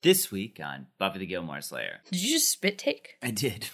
This week on Buffy the Gilmore Slayer. Did you just spit take? I did.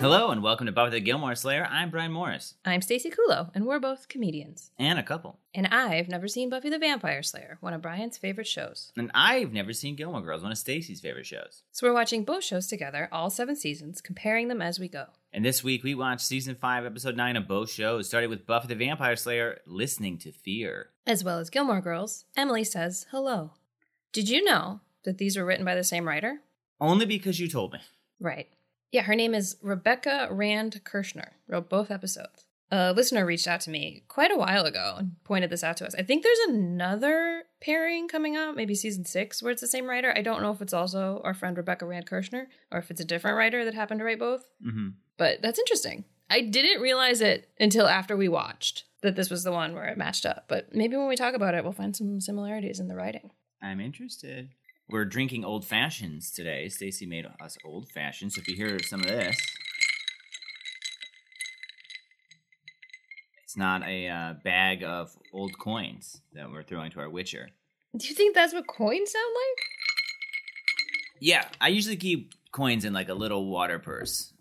Hello and welcome to Buffy the Gilmore Slayer. I'm Brian Morris I'm Stacey Kulo, and we're both comedians. and a couple. And I've never seen Buffy the Vampire Slayer, one of Brian's favorite shows. And I've never seen Gilmore Girls, one of Stacy's favorite shows. So we're watching both shows together, all seven seasons, comparing them as we go. And this week we watched season 5, episode 9 of both shows, starting with Buffy the Vampire Slayer, Listening to Fear. As well as Gilmore Girls, Emily says hello. Did you know that these were written by the same writer? Only because you told me. Right. Yeah, her name is Rebecca Rand Kirshner, wrote both episodes. A listener reached out to me quite a while ago and pointed this out to us. I think there's another pairing coming up, maybe season six, where it's the same writer. I don't know if it's also our friend Rebecca Rand Kirshner or if it's a different writer that happened to write both, hmm but that's interesting. I didn't realize it until after we watched that this was the one where it matched up, but maybe when we talk about it, we'll find some similarities in the writing. I'm interested. We're drinking old fashions today. Stacy made us old fashions. So if you hear some of this, it's not a uh, bag of old coins that we're throwing to our Witcher. Do you think that's what coins sound like? Yeah, I usually keep coins in like a little water purse.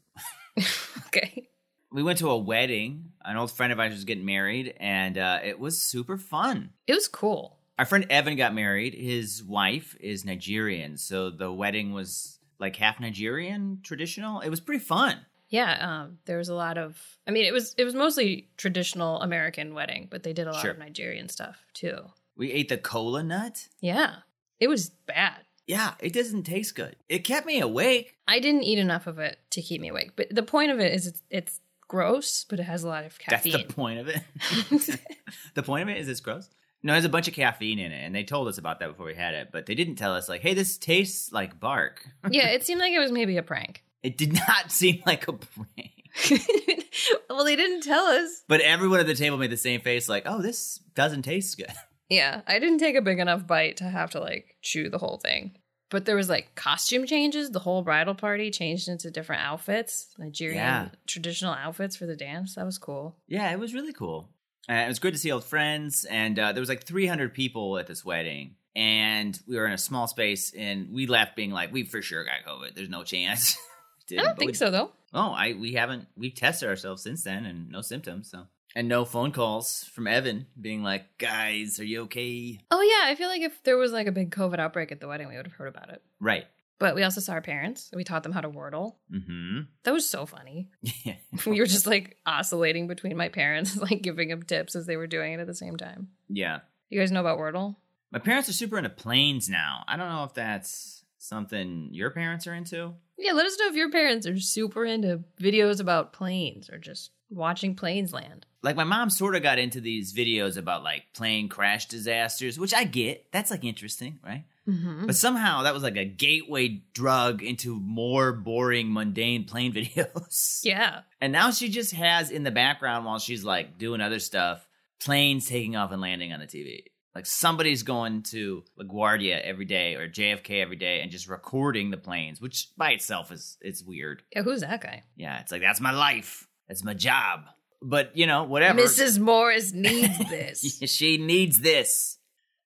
okay. We went to a wedding. An old friend of ours was getting married, and uh, it was super fun. It was cool. Our friend Evan got married. His wife is Nigerian, so the wedding was like half Nigerian traditional. It was pretty fun. Yeah, um, there was a lot of. I mean, it was it was mostly traditional American wedding, but they did a lot Sure. of Nigerian stuff too. We ate the cola nut. Yeah, it was bad. Yeah, it doesn't taste good. It kept me awake. I didn't eat enough of it to keep me awake. But the point of it is, it's, it's gross, but it has a lot of caffeine. That's the point of it. the point of it is it's gross. No, there's a bunch of caffeine in it, and they told us about that before we had it, but they didn't tell us like, "Hey, this tastes like bark." yeah, it seemed like it was maybe a prank. It did not seem like a prank. well, they didn't tell us. But everyone at the table made the same face, like, "Oh, this doesn't taste good." Yeah, I didn't take a big enough bite to have to like chew the whole thing. But there was like costume changes. The whole bridal party changed into different outfits, Nigerian Yeah. traditional outfits for the dance. That was cool. Yeah, it was really cool. Uh, it was good to see old friends, and uh, there was like 300 people at this wedding, and we were in a small space, and we left being like, "We for sure got COVID. There's no chance." I don't think so though. Oh, I we haven't we've tested ourselves since then, and no symptoms. So and no phone calls from Evan being like, "Guys, are you okay?" Oh yeah, I feel like if there was like a big COVID outbreak at the wedding, we would have heard about it. Right. But we also saw our parents. We taught them how to wordle. Mm-hmm. That was so funny. Yeah. we were just like oscillating between my parents, like giving them tips as they were doing it at the same time. yeah. You guys know about Wordle? My parents are super into planes now. I don't know if that's something your parents are into. Yeah, let us know if your parents are super into videos about planes or just watching planes land. like my mom sort of got into these videos about like plane crash disasters, which I get. That's like interesting, right? Mm-hmm. But somehow that was like a gateway drug into more boring, mundane plane videos. Yeah. And now she just has in the background while she's like doing other stuff, planes taking off and landing on the TV. Like somebody's going to LaGuardia every day or JFK every day and just recording the planes, which by itself is it's weird. Yeah, who's that guy? Yeah, it's like that's my life. That's my job. But you know, whatever. Mrs. Morris needs this. she needs this.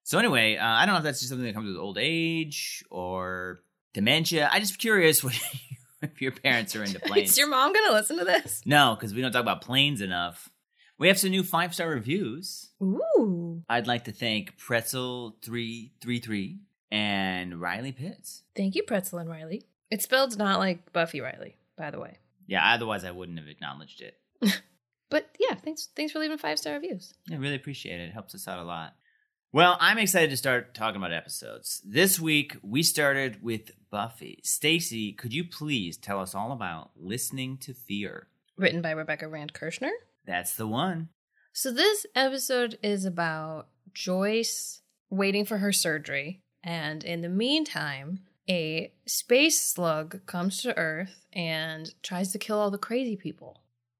So anyway, uh, I don't know if that's just something that comes with old age or dementia. I just curious what if your parents are into planes. Is your mom gonna listen to this? no, because we don't talk about planes enough. We have some new five star reviews. Ooh. I'd like to thank Pretzel three three three and Riley Pitts. Thank you, Pretzel and Riley. It's spelled not like Buffy Riley, by the way. Yeah, otherwise I wouldn't have acknowledged it. But yeah, thanks thanks for leaving five star reviews. I really appreciate it. It helps us out a lot. Well, I'm excited to start talking about episodes. This week we started with Buffy. Stacy, could you please tell us all about Listening to Fear? Written by Rebecca Rand Kirshner. That's the one. So this episode is about Joyce waiting for her surgery, and in the meantime, a space slug comes to Earth and tries to kill all the crazy people.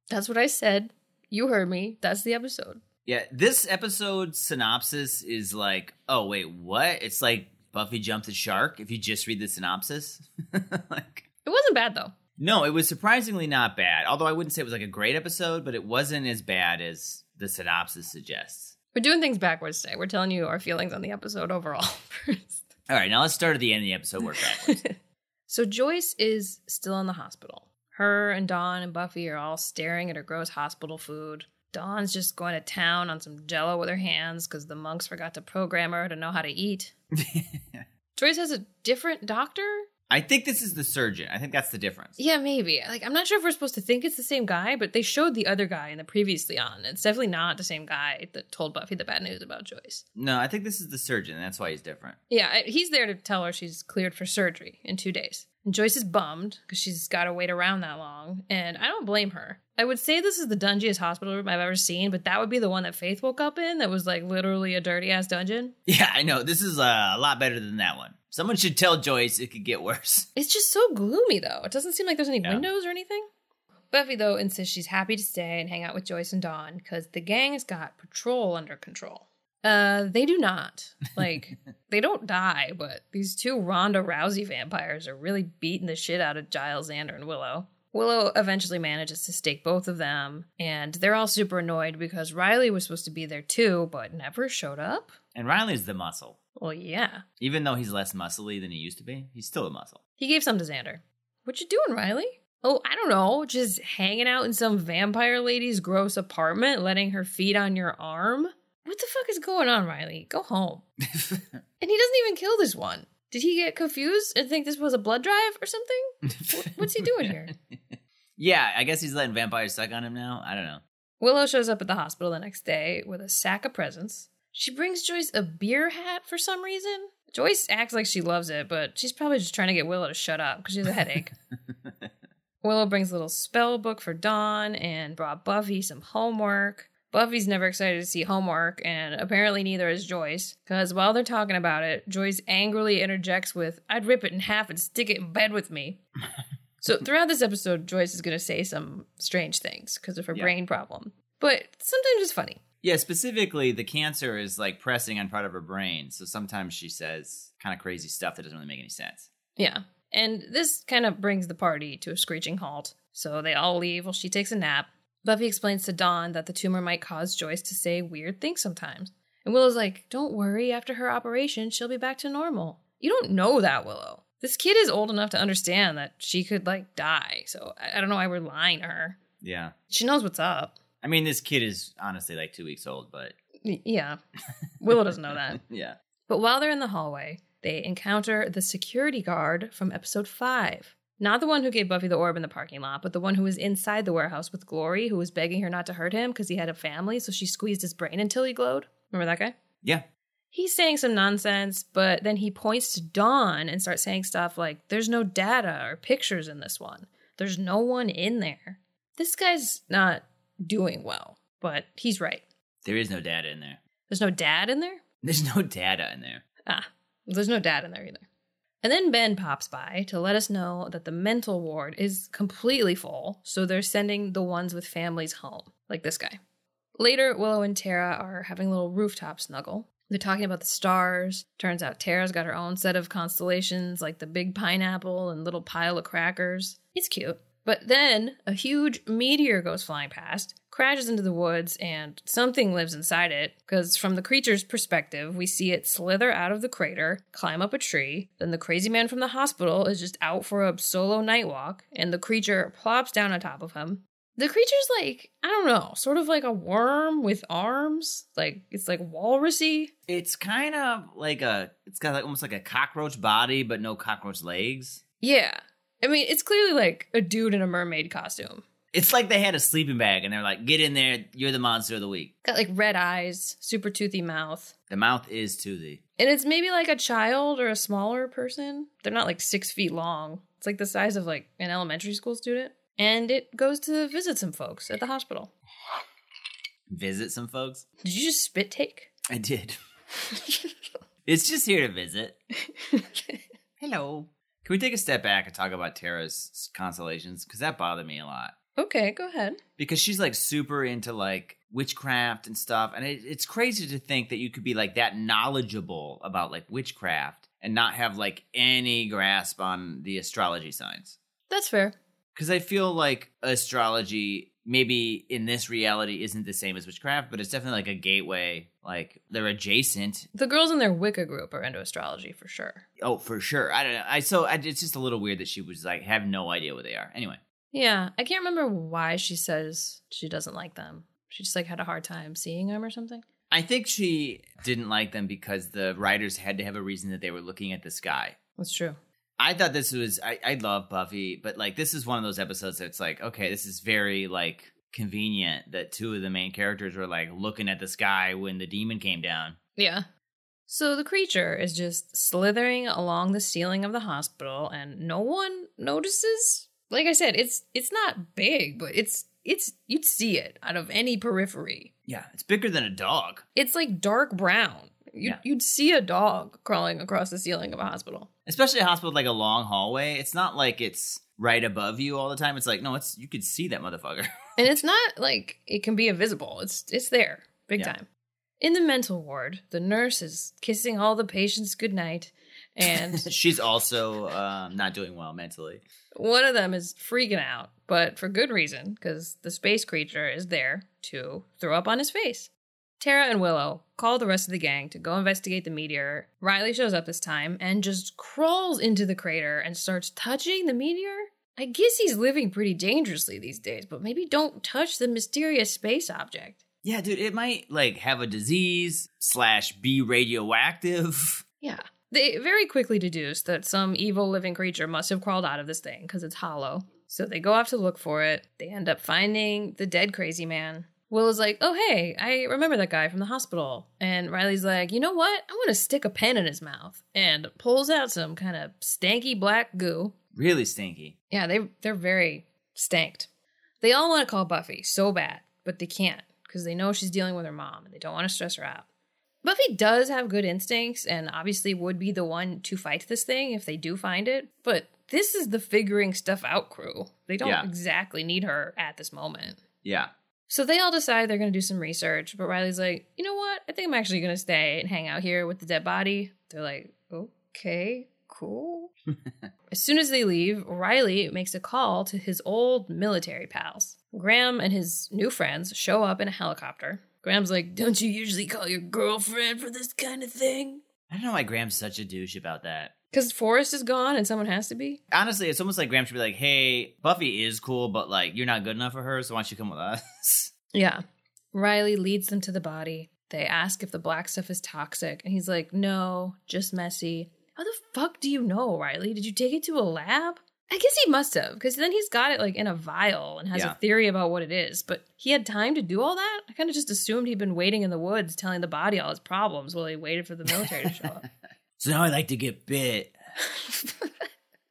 That's what I said. You heard me. That's the episode. Yeah, this episode synopsis is like, oh wait, what? It's like Buffy jumped a shark. If you just read the synopsis, like It wasn't bad though. no, it was surprisingly not bad. Although I wouldn't say it was like a great episode, but it wasn't as bad as the synopsis suggests. We're doing things backwards today. We're telling you our feelings on the episode overall first. All right, now let's start at the end of the episode. Work backwards. so Joyce is still in the hospital. Her and Dawn and Buffy are all staring at her gross hospital food. Dawn's just going to town on some jello with her hands because the monks forgot to program her to know how to eat. Joyce has a different doctor? I think this is the surgeon. I think that's the difference. Yeah, maybe. Like, I'm not sure if we're supposed to think it's the same guy, but they showed the other guy in the previously on. It's definitely not the same guy that told Buffy the bad news about Joyce. No, I think this is the surgeon. and That's why he's different. Yeah, he's there to tell her she's cleared for surgery in two days. And Joyce is bummed because she's got to wait around that long, and I don't blame her. I would say this is the dungiest hospital room I've ever seen, but that would be the one that Faith woke up in that was like literally a dirty ass dungeon. Yeah, I know. This is uh, a lot better than that one. Someone should tell Joyce it could get worse. It's just so gloomy though. It doesn't seem like there's any Yeah. windows or anything. Buffy though insists she's happy to stay and hang out with Joyce and Dawn because the gang has got patrol under control. Uh, they do not. Like, they don't die, but these two Ronda Rousey vampires are really beating the shit out of Giles, Xander, and Willow. Willow eventually manages to stake both of them, and they're all super annoyed because Riley was supposed to be there too, but never showed up. And Riley's the muscle. Well, yeah. Even though he's less muscly than he used to be, he's still a muscle. He gave some to Xander. What you doing, Riley? Oh, I don't know. Just hanging out in some vampire lady's gross apartment, letting her feed on your arm? What the fuck is going on, Riley? Go home. And he doesn't even kill this one. Did he get confused and think this was a blood drive or something? What's he doing here? yeah, I guess he's letting vampires suck on him now. I don't know. Willow shows up at the hospital the next day with a sack of presents. She brings Joyce a beer hat for some reason. Joyce acts like she loves it, but she's probably just trying to get Willow to shut up because she has a headache. Willow brings a little spell book for Dawn and brought Buffy some homework. Buffy's never excited to see homework, and apparently neither is Joyce, because while they're talking about it, Joyce angrily interjects with, I'd rip it in half and stick it in bed with me. so throughout this episode, Joyce is going to say some strange things because of her Yeah. brain problem. But sometimes it's funny. Yeah, specifically, the cancer is like pressing on part of her brain. So sometimes she says kind of crazy stuff that doesn't really make any sense. Yeah. And this kind of brings the party to a screeching halt. So they all leave while she takes a nap. Buffy explains to Dawn that the tumor might cause Joyce to say weird things sometimes. And Willow's like, Don't worry, after her operation, she'll be back to normal. You don't know that, Willow. This kid is old enough to understand that she could, like, die. So I, I don't know why we're lying to her. Yeah. She knows what's up. I mean, this kid is honestly like two weeks old, but yeah. Willow doesn't know that. yeah. But while they're in the hallway, they encounter the security guard from episode 5. Not the one who gave Buffy the orb in the parking lot, but the one who was inside the warehouse with Glory, who was begging her not to hurt him because he had a family, so she squeezed his brain until he glowed. Remember that guy? Yeah. He's saying some nonsense, but then he points to Dawn and starts saying stuff like, There's no data or pictures in this one. There's no one in there. This guy's not doing well, but he's right. There is no data in there. There's no dad in there? There's no data in there. Ah, there's no dad in there either. And then Ben pops by to let us know that the mental ward is completely full, so they're sending the ones with families home, like this guy. Later, Willow and Tara are having a little rooftop snuggle. They're talking about the stars. Turns out Tara's got her own set of constellations, like the big pineapple and little pile of crackers. It's cute. But then a huge meteor goes flying past, crashes into the woods, and something lives inside it. Because from the creature's perspective, we see it slither out of the crater, climb up a tree. Then the crazy man from the hospital is just out for a solo night walk, and the creature plops down on top of him. The creature's like, I don't know, sort of like a worm with arms. Like, it's like walrusy. It's kind of like a. It's got like almost like a cockroach body, but no cockroach legs. Yeah. I mean, it's clearly like a dude in a mermaid costume. It's like they had a sleeping bag and they're like, "Get in there, you're the monster of the week." Got like red eyes, super toothy mouth. The mouth is toothy. And it's maybe like a child or a smaller person. They're not like six feet long. It's like the size of like an elementary school student. And it goes to visit some folks at the hospital. Visit some folks. Did you just spit take? I did. it's just here to visit. Hello. Can we take a step back and talk about Tara's constellations? Because that bothered me a lot. Okay, go ahead. because she's like super into like witchcraft and stuff and it, it's crazy to think that you could be like that knowledgeable about like witchcraft and not have like any grasp on the astrology signs That's fair. because i feel like astrology maybe in this reality isn't the same as witchcraft but it's definitely like a gateway like they're adjacent The girls in their Wicca group are into astrology for sure. oh for sure i don't know i so I, it's just a little weird that she was like have no idea what they are anyway Yeah, I can't remember why she says she doesn't like them. She just like had a hard time seeing them or something. i think she didn't like them because the writers had to have a reason that they were looking at the sky That's true. I thought this was I, I love Buffy, but like this is one of those episodes that's like, okay, this is very like convenient that two of the main characters were like looking at the sky when the demon came down. Yeah. So the creature is just slithering along the ceiling of the hospital and no one notices. Like I said, it's it's not big, but it's it's you'd see it out of any periphery. Yeah, it's bigger than a dog. It's like dark brown. You'd, Yeah. you'd see a dog crawling across the ceiling of a hospital. Especially a hospital with, like a long hallway. It's not like it's right above you all the time. It's like, no, it's you could see that motherfucker. And it's not like it can be invisible. It's it's there, big Yeah. time. In the mental ward, the nurse is kissing all the patients goodnight, and She's also um, not doing well mentally. one of them is freaking out, but for good reason, because the space creature is there to throw up on his face. Tara and Willow call the rest of the gang to go investigate the meteor. Riley shows up this time and just crawls into the crater and starts touching the meteor. I guess he's living pretty dangerously these days, but maybe don't touch the mysterious space object. Yeah, dude, it might like have a disease slash be radioactive. Yeah. They very quickly deduce that some evil living creature must have crawled out of this thing because it's hollow. So they go off to look for it. They end up finding the dead crazy man. Will is like, oh, hey, I remember that guy from the hospital. And Riley's like, you know what? I want to stick a pen in his mouth. And pulls out some kind of stanky black goo. Really stinky. Yeah, they, they're very stanked. They all want to call Buffy so bad, but they can't because they know she's dealing with her mom and they don't want to stress her out. Buffy does have good instincts and obviously would be the one to fight this thing if they do find it, but this is the figuring stuff out crew. They don't Yeah. exactly need her at this moment. Yeah. So they all decide they're going to do some research, but Riley's like, you know what? I think I'm actually going to stay and hang out here with the dead body. They're like, okay, cool. as soon as they leave, Riley makes a call to his old military pals. Graham and his new friends show up in a helicopter. Graham's like, don't you usually call your girlfriend for this kind of thing? I don't know why Graham's such a douche about that. Because Forrest is gone and someone has to be? Honestly, it's almost like Graham should be like, hey, Buffy is cool, but like, you're not good enough for her, so why don't you come with us? Yeah. Riley leads them to the body. They ask if the black stuff is toxic, and he's like, no, just messy. How the fuck do you know, Riley? Did you take it to a lab? I guess he must have, because then he's got it like in a vial and has Yeah. a theory about what it is. But he had time to do all that? I kind of just assumed he'd been waiting in the woods telling the body all his problems while he waited for the military to show up. so now I like to get bit.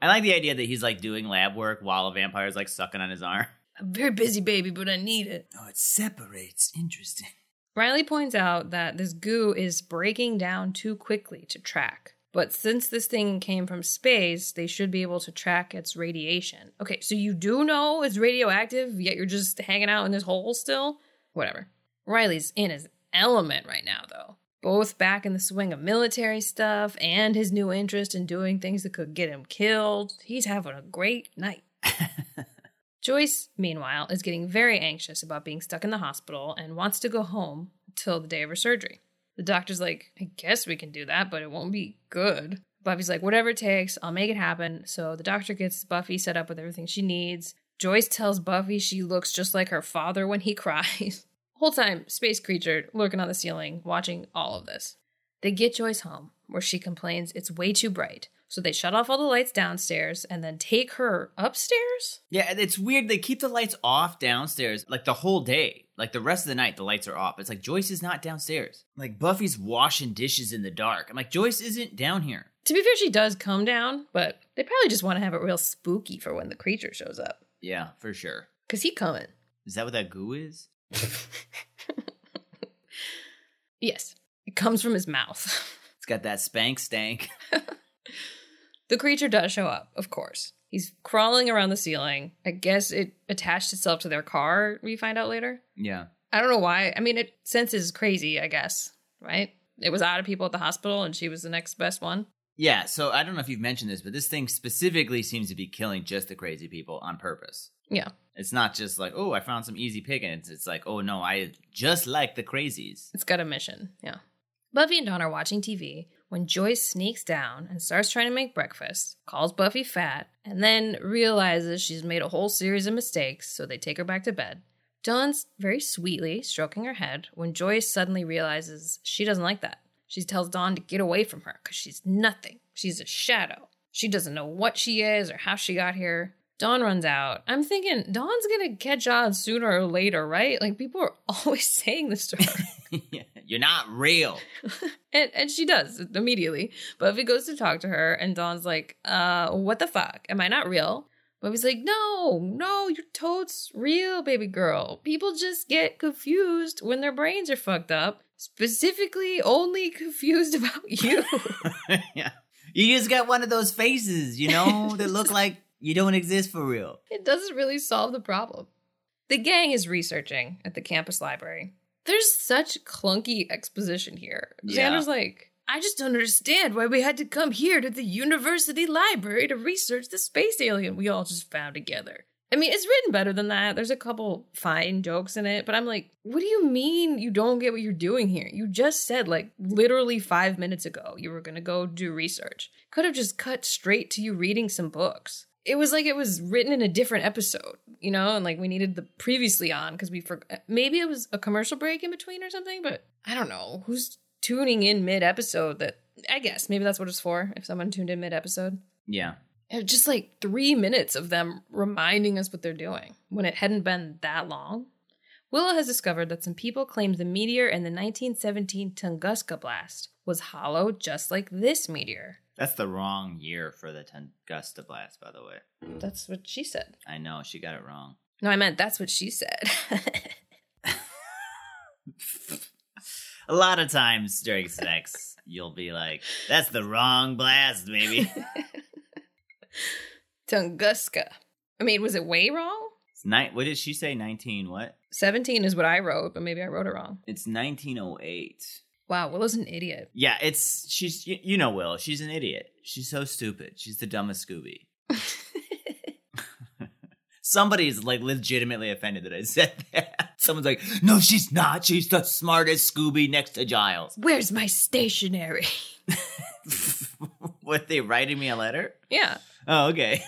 I like the idea that he's like doing lab work while a vampire's like sucking on his arm. I'm very busy, baby, but I need it. Oh, it separates. Interesting. Riley points out that this goo is breaking down too quickly to track. But since this thing came from space, they should be able to track its radiation. Okay, so you do know it's radioactive, yet you're just hanging out in this hole still? Whatever. Riley's in his element right now, though. Both back in the swing of military stuff and his new interest in doing things that could get him killed. He's having a great night. Joyce, meanwhile, is getting very anxious about being stuck in the hospital and wants to go home till the day of her surgery. The doctor's like, I guess we can do that, but it won't be good. Buffy's like, whatever it takes, I'll make it happen. So the doctor gets Buffy set up with everything she needs. Joyce tells Buffy she looks just like her father when he cries. Whole time, space creature lurking on the ceiling, watching all of this. They get Joyce home, where she complains it's way too bright. So they shut off all the lights downstairs and then take her upstairs? Yeah, it's weird. They keep the lights off downstairs like the whole day. Like the rest of the night, the lights are off. It's like Joyce is not downstairs. Like Buffy's washing dishes in the dark. I'm like, Joyce isn't down here. To be fair, she does come down, but they probably just want to have it real spooky for when the creature shows up. Yeah, for sure. Cause he coming. Is that what that goo is? Yes. It comes from his mouth. It's got that spank stank. the creature does show up, of course. He's crawling around the ceiling. I guess it attached itself to their car, we find out later. Yeah. I don't know why. I mean, it senses crazy, I guess, right? It was out of people at the hospital and she was the next best one. Yeah, so I don't know if you've mentioned this, but this thing specifically seems to be killing just the crazy people on purpose. Yeah. It's not just like, oh, I found some easy pickings. It's like, oh no, I just like the crazies. It's got a mission. Yeah. Buffy and Dawn are watching TV when Joyce sneaks down and starts trying to make breakfast, calls Buffy fat, and then realizes she's made a whole series of mistakes, so they take her back to bed. Dawn's very sweetly stroking her head when Joyce suddenly realizes she doesn't like that. She tells Dawn to get away from her because she's nothing. She's a shadow. She doesn't know what she is or how she got here. Dawn runs out. I'm thinking Dawn's gonna catch on sooner or later, right? Like people are always saying this to her. You're not real. and and she does immediately. Buffy goes to talk to her, and Dawn's like, uh, what the fuck? Am I not real? Buffy's like, no, no, your toad's real, baby girl. People just get confused when their brains are fucked up specifically only confused about you. yeah. You just got one of those faces, you know, that look like you don't exist for real. It doesn't really solve the problem. The gang is researching at the campus library. There's such clunky exposition here. Yeah. Xander's like, I just don't understand why we had to come here to the university library to research the space alien we all just found together. I mean, it's written better than that. There's a couple fine jokes in it, but I'm like, what do you mean you don't get what you're doing here? You just said, like, literally five minutes ago, you were gonna go do research. Could have just cut straight to you reading some books. It was like it was written in a different episode, you know, and like we needed the previously on because we forgot. Maybe it was a commercial break in between or something, but I don't know. Who's tuning in mid episode that I guess maybe that's what it's for if someone tuned in mid episode. Yeah. It was just like three minutes of them reminding us what they're doing when it hadn't been that long. Willow has discovered that some people claimed the meteor in the 1917 Tunguska blast was hollow just like this meteor. That's the wrong year for the Tunguska blast, by the way. That's what she said. I know, she got it wrong. No, I meant that's what she said. A lot of times during sex, you'll be like, that's the wrong blast, maybe. Tunguska. I mean, was it way wrong? It's ni- what did she say? 19 what? 17 is what I wrote, but maybe I wrote it wrong. It's 1908. Wow, Willow's an idiot. Yeah, it's she's you, you know Will. She's an idiot. She's so stupid. She's the dumbest Scooby. Somebody's like legitimately offended that I said that. Someone's like, "No, she's not. She's the smartest Scooby next to Giles." Where's my stationery? Were they writing me a letter? yeah. Oh, okay.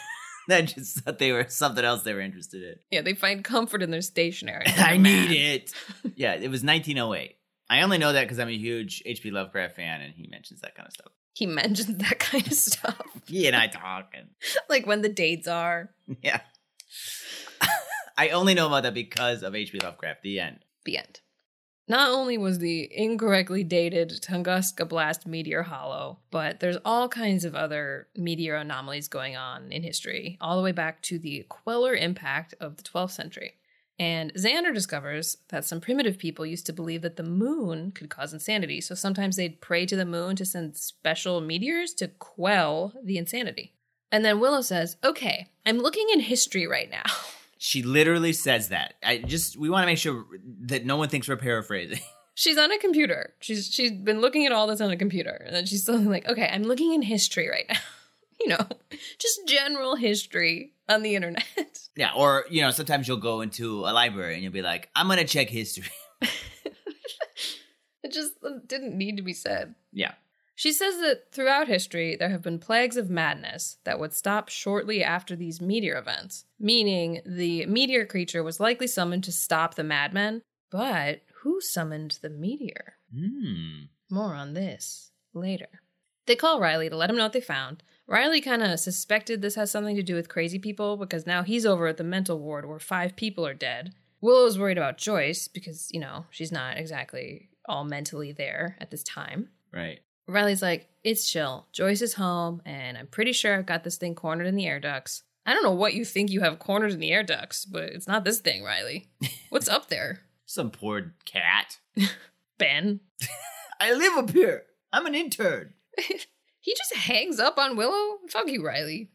I just thought they were something else they were interested in. Yeah, they find comfort in their stationery. I need it. yeah, it was 1908. I only know that because I'm a huge H.P. Lovecraft fan, and he mentions that kind of stuff. He mentions that kind of stuff. He and I talking. like when the dates are. Yeah. I only know about that because of H.P. Lovecraft. The end. The end. Not only was the incorrectly dated Tunguska blast meteor hollow, but there's all kinds of other meteor anomalies going on in history, all the way back to the Queller impact of the 12th century. And Xander discovers that some primitive people used to believe that the moon could cause insanity, so sometimes they'd pray to the moon to send special meteors to quell the insanity. And then Willow says, Okay, I'm looking in history right now. She literally says that. I just we want to make sure that no one thinks we're paraphrasing. She's on a computer. She's she's been looking at all this on a computer, and then she's still like, okay, I'm looking in history right now. you know, just general history on the internet. yeah, or you know, sometimes you'll go into a library and you'll be like, I'm gonna check history. it just didn't need to be said. Yeah. She says that throughout history, there have been plagues of madness that would stop shortly after these meteor events, meaning the meteor creature was likely summoned to stop the madmen. But who summoned the meteor? Hmm. More on this later. They call Riley to let him know what they found. Riley kind of suspected this has something to do with crazy people because now he's over at the mental ward where five people are dead. Willow's worried about Joyce because, you know, she's not exactly all mentally there at this time. Right. Riley's like, it's chill. Joyce is home, and I'm pretty sure I've got this thing cornered in the air ducts. I don't know what you think you have cornered in the air ducts, but it's not this thing, Riley. What's up there? Some poor cat. Ben. I live up here. I'm an intern. he just hangs up on Willow? Fuck you, Riley.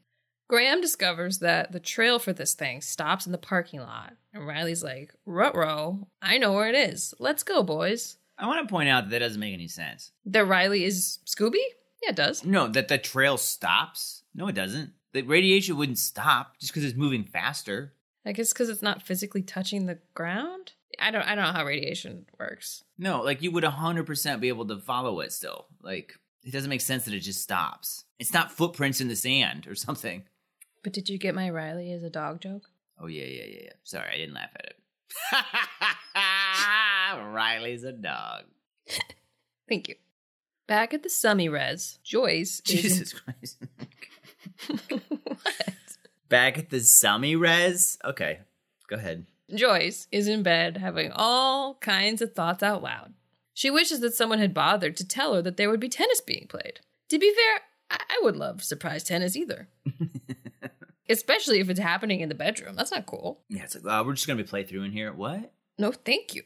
Graham discovers that the trail for this thing stops in the parking lot, and Riley's like, "Rutro, I know where it is. Let's go, boys." I want to point out that that doesn't make any sense. That Riley is Scooby? Yeah, it does. No, that the trail stops. No, it doesn't. The radiation wouldn't stop just because it's moving faster. I guess because it's not physically touching the ground. I don't. I don't know how radiation works. No, like you would 100% be able to follow it still. Like, it doesn't make sense that it just stops. It's not footprints in the sand or something. But did you get my Riley as a dog joke? Oh, yeah, yeah, yeah, yeah. Sorry, I didn't laugh at it. Riley's a dog. Thank you. Back at the Summy Res, Joyce is in- Jesus Christ. what? Back at the Summy Res? Okay, go ahead. Joyce is in bed having all kinds of thoughts out loud. She wishes that someone had bothered to tell her that there would be tennis being played. To be fair, I, I would love surprise tennis either. Especially if it's happening in the bedroom. That's not cool. Yeah, it's like, oh, we're just going to be playthrough in here. What? No, thank you.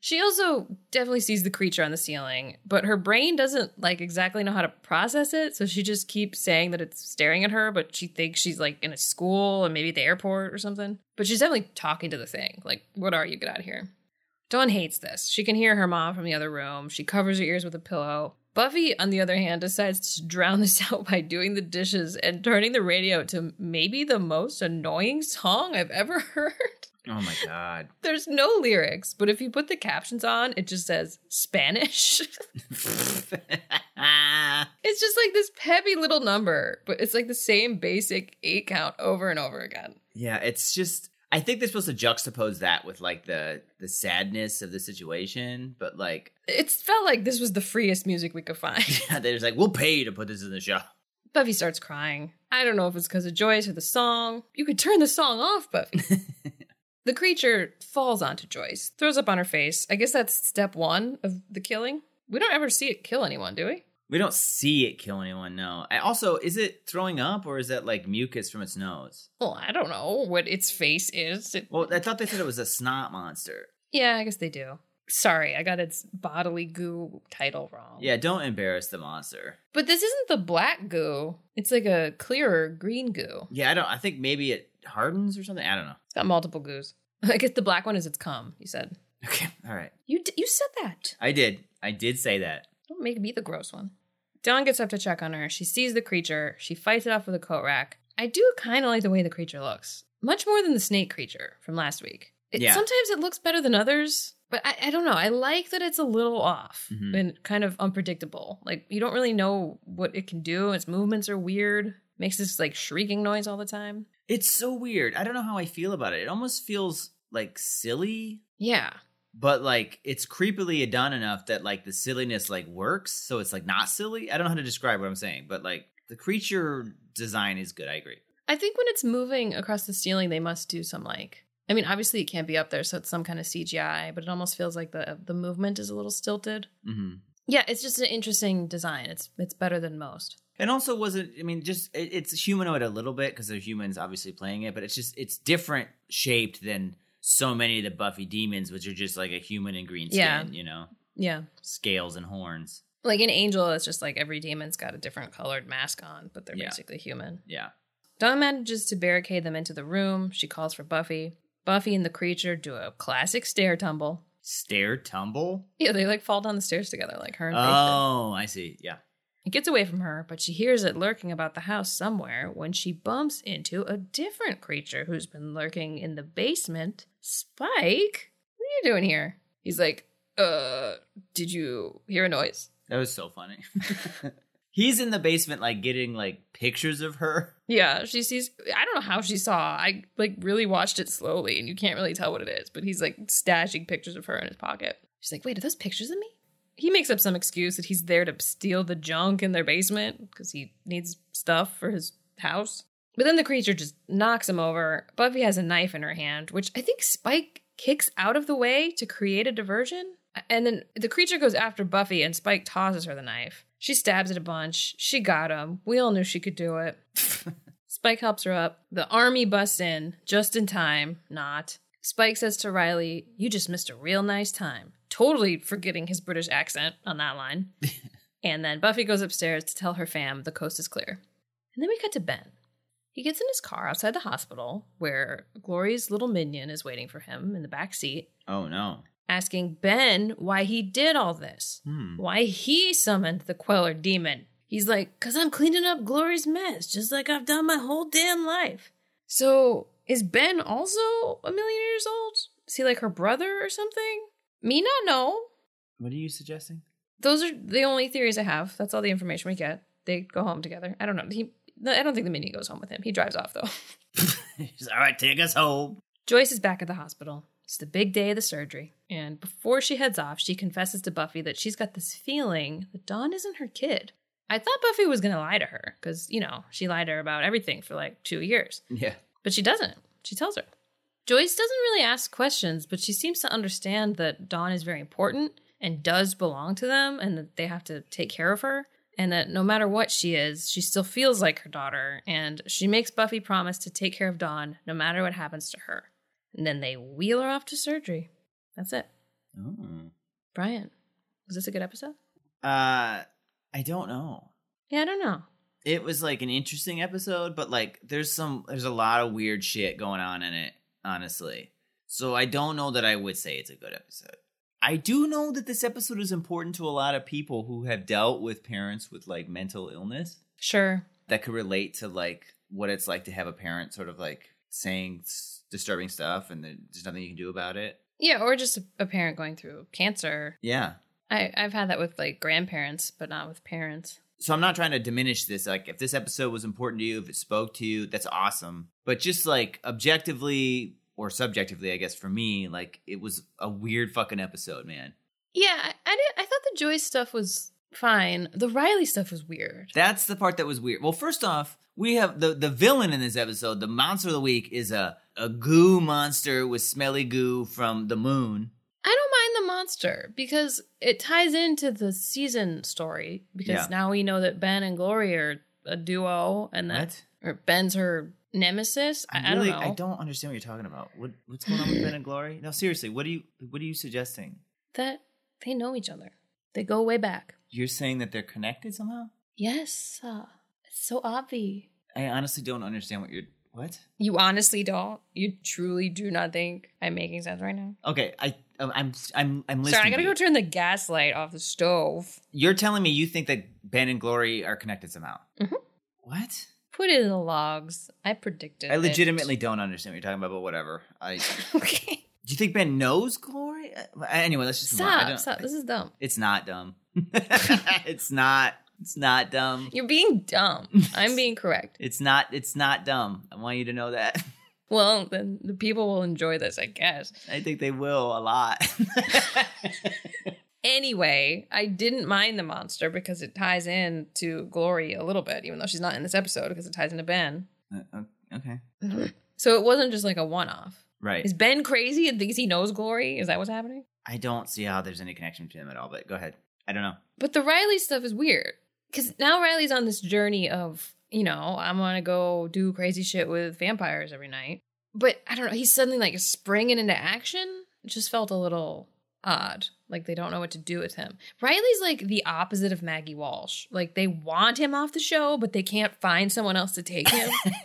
She also definitely sees the creature on the ceiling, but her brain doesn't like exactly know how to process it, so she just keeps saying that it's staring at her, but she thinks she's like in a school and maybe the airport or something. But she's definitely talking to the thing. Like, what are you? Get out of here. Dawn hates this. She can hear her mom from the other room. She covers her ears with a pillow. Buffy, on the other hand, decides to drown this out by doing the dishes and turning the radio to maybe the most annoying song I've ever heard. Oh my God. There's no lyrics, but if you put the captions on, it just says Spanish. it's just like this peppy little number, but it's like the same basic eight count over and over again. yeah, it's just. I think they're supposed to juxtapose that with like the the sadness of the situation, but like It felt like this was the freest music we could find. yeah, they're just like, we'll pay you to put this in the show. Buffy starts crying. I don't know if it's because of Joyce or the song. You could turn the song off, Buffy. the creature falls onto Joyce, throws up on her face. I guess that's step one of the killing. We don't ever see it kill anyone, do we? We don't see it kill anyone, no. I also, is it throwing up or is that like mucus from its nose? Well, I don't know what its face is. It- Well, I thought they said it was a snot monster. yeah, I guess they do. Sorry, I got its bodily goo title wrong. Yeah, don't embarrass the monster. But this isn't the black goo. It's like a clearer green goo. Yeah, I don't. I think maybe it hardens or something. I don't know. It's got multiple goos. I guess the black one is its cum, you said. Okay, all right. You d- you said that. I did. I did say that. Don't make me the gross one. Dawn gets up to check on her. She sees the creature. She fights it off with a coat rack. I do kind of like the way the creature looks. Much more than the snake creature from last week. It, Yeah. Sometimes it looks better than others, but I, I don't know. I like that it's a little off Mhm. and kind of unpredictable. Like, you don't really know what it can do. Its movements are weird. Makes this like shrieking noise all the time. It's so weird. I don't know how I feel about it. It almost feels like silly, Yeah. But like it's creepily done enough that like the silliness like works. So it's like not silly. I don't know how to describe what I'm saying, but like the creature design is good. I agree. I think when it's moving across the ceiling, they must do some like. I mean, obviously it can't be up there, so it's some kind of CGI. But it almost feels like the the movement is a little stilted. Mm-hmm. Yeah, it's just an interesting design. It's it's better than most. And also wasn't. I mean, just it, it's humanoid a little bit because there's humans obviously playing it, but it's just it's different shaped than so many of the Buffy demons, which are just like a human in green skin. Yeah. You know, Yeah, scales and horns. like in Angel, it's just like every demon's got a different colored mask on, but they're Yeah. basically human. Yeah. Dawn manages to barricade them into the room. She calls for Buffy. Buffy and the creature do a classic stair tumble. Stair tumble. Yeah, they like fall down the stairs together, like her and. Oh, I see. Yeah. It gets away from her, but she hears it lurking about the house somewhere when she bumps into a different creature who's been lurking in the basement. Spike, what are you doing here? He's like, uh, did you hear a noise? That was so funny. He's in the basement, like getting like pictures of her. Yeah, she sees. I don't know how she saw. I like really watched it slowly, and you can't really tell what it is. But he's like stashing pictures of her in his pocket. She's like, "Wait, are those pictures of me?" He makes up some excuse that he's there to steal the junk in their basement because he needs stuff for his house. But then the creature just knocks him over. Buffy has a knife in her hand, which I think Spike kicks out of the way to create a diversion. And then the creature goes after Buffy, and Spike tosses her the knife. She stabs it a bunch. She got him. We all knew she could do it. Spike helps her up. The army busts in just in time. Not. Spike says to Riley, You just missed a real nice time. Totally forgetting his British accent on that line. and then Buffy goes upstairs to tell her fam the coast is clear. And then we cut to Ben. He gets in his car outside the hospital where Glory's little minion is waiting for him in the back seat, Oh no. asking Ben why he did all this, Hmm. why he summoned the Queller demon. He's like, Because I'm cleaning up Glory's mess, just like I've done my whole damn life. So, is Ben also a million years old? Is he like her brother or something? Me not know. What are you suggesting? Those are the only theories I have. That's all the information we get. They go home together. I don't know. He, I don't think the minion goes home with him. He drives off though. He's, All right, take us home. Joyce is back at the hospital. It's the big day of the surgery. And before she heads off, she confesses to Buffy that she's got this feeling that Dawn isn't her kid. I thought Buffy was going to lie to her because, you know, she lied to her about everything for like two years. Yeah. But she doesn't. She tells her. Joyce doesn't really ask questions, but she seems to understand that Dawn is very important and does belong to them and that they have to take care of her. And that no matter what she is, she still feels like her daughter. And she makes Buffy promise to take care of Dawn no matter what happens to her. And then they wheel her off to surgery. That's it. Oh. Brian, was this a good episode? Uh, I don't know. Yeah, I don't know. It was like an interesting episode, but like there's some there's a lot of weird shit going on in it, honestly. So I don't know that I would say it's a good episode. I do know that this episode is important to a lot of people who have dealt with parents with like mental illness Sure. that could relate to like what it's like to have a parent sort of like saying disturbing stuff and there's nothing you can do about it. Yeah, or just a, a parent going through cancer. Yeah. I, I've had that with like grandparents, but not with parents. so I'm not trying to diminish this. Like, if this episode was important to you, if it spoke to you, that's awesome. But just like objectively or subjectively, I guess for me, like it was a weird fucking episode, man. Yeah, I, I did. I thought the Joyce stuff was fine. The Riley stuff was weird. That's the part that was weird. Well, first off, we have the the villain in this episode. The monster of the week is a a goo monster with smelly goo from the moon. I don't mind the monster because it ties into the season story. Because Yeah. now we know that Ben and Glory are a duo, and that or Ben's her nemesis. I, I really, don't know. I don't understand what you're talking about. What what's going on with Ben and Glory? No, seriously, what are you what are you suggesting? that they know each other. They go way back. You're saying that they're connected somehow? Yes, uh, it's so obvious. I honestly don't understand what you're what. You honestly don't. You truly do not think I'm making sense right now. Okay, I I'm I'm I'm listening. Sorry, I gotta to go turn the gas light off the stove. You're telling me you think that Ben and Glory are connected somehow? Mhm. What? Put it in the logs. I predicted. It. I it. legitimately don't understand what you're talking about, but whatever. I do you think Ben knows Glory? Uh, Anyway, let's just. I Stop. Stop. This is dumb. It's not dumb. it's not. It's not dumb. You're being dumb. I'm being correct. It's not. It's not dumb. I want you to know that. Well, then the people will enjoy this, I guess. I think they will a lot. Anyway, I didn't mind the monster because it ties in to Glory a little bit, even though she's not in this episode because it ties into Ben. Uh, okay. So it wasn't just like a one off. Right. Is Ben crazy and thinks he knows Glory? Is that what's happening? I don't see how there's any connection between them at all. But go ahead. I don't know. But the Riley stuff is weird because now Riley's on this journey of, you know, I'm gonna go do crazy shit with vampires every night. But I don't know, he's suddenly like springing into action. It just felt a little odd. Like they don't know what to do with him. Riley's like the opposite of Maggie Walsh. Like they want him off the show, but they can't find someone else to take him.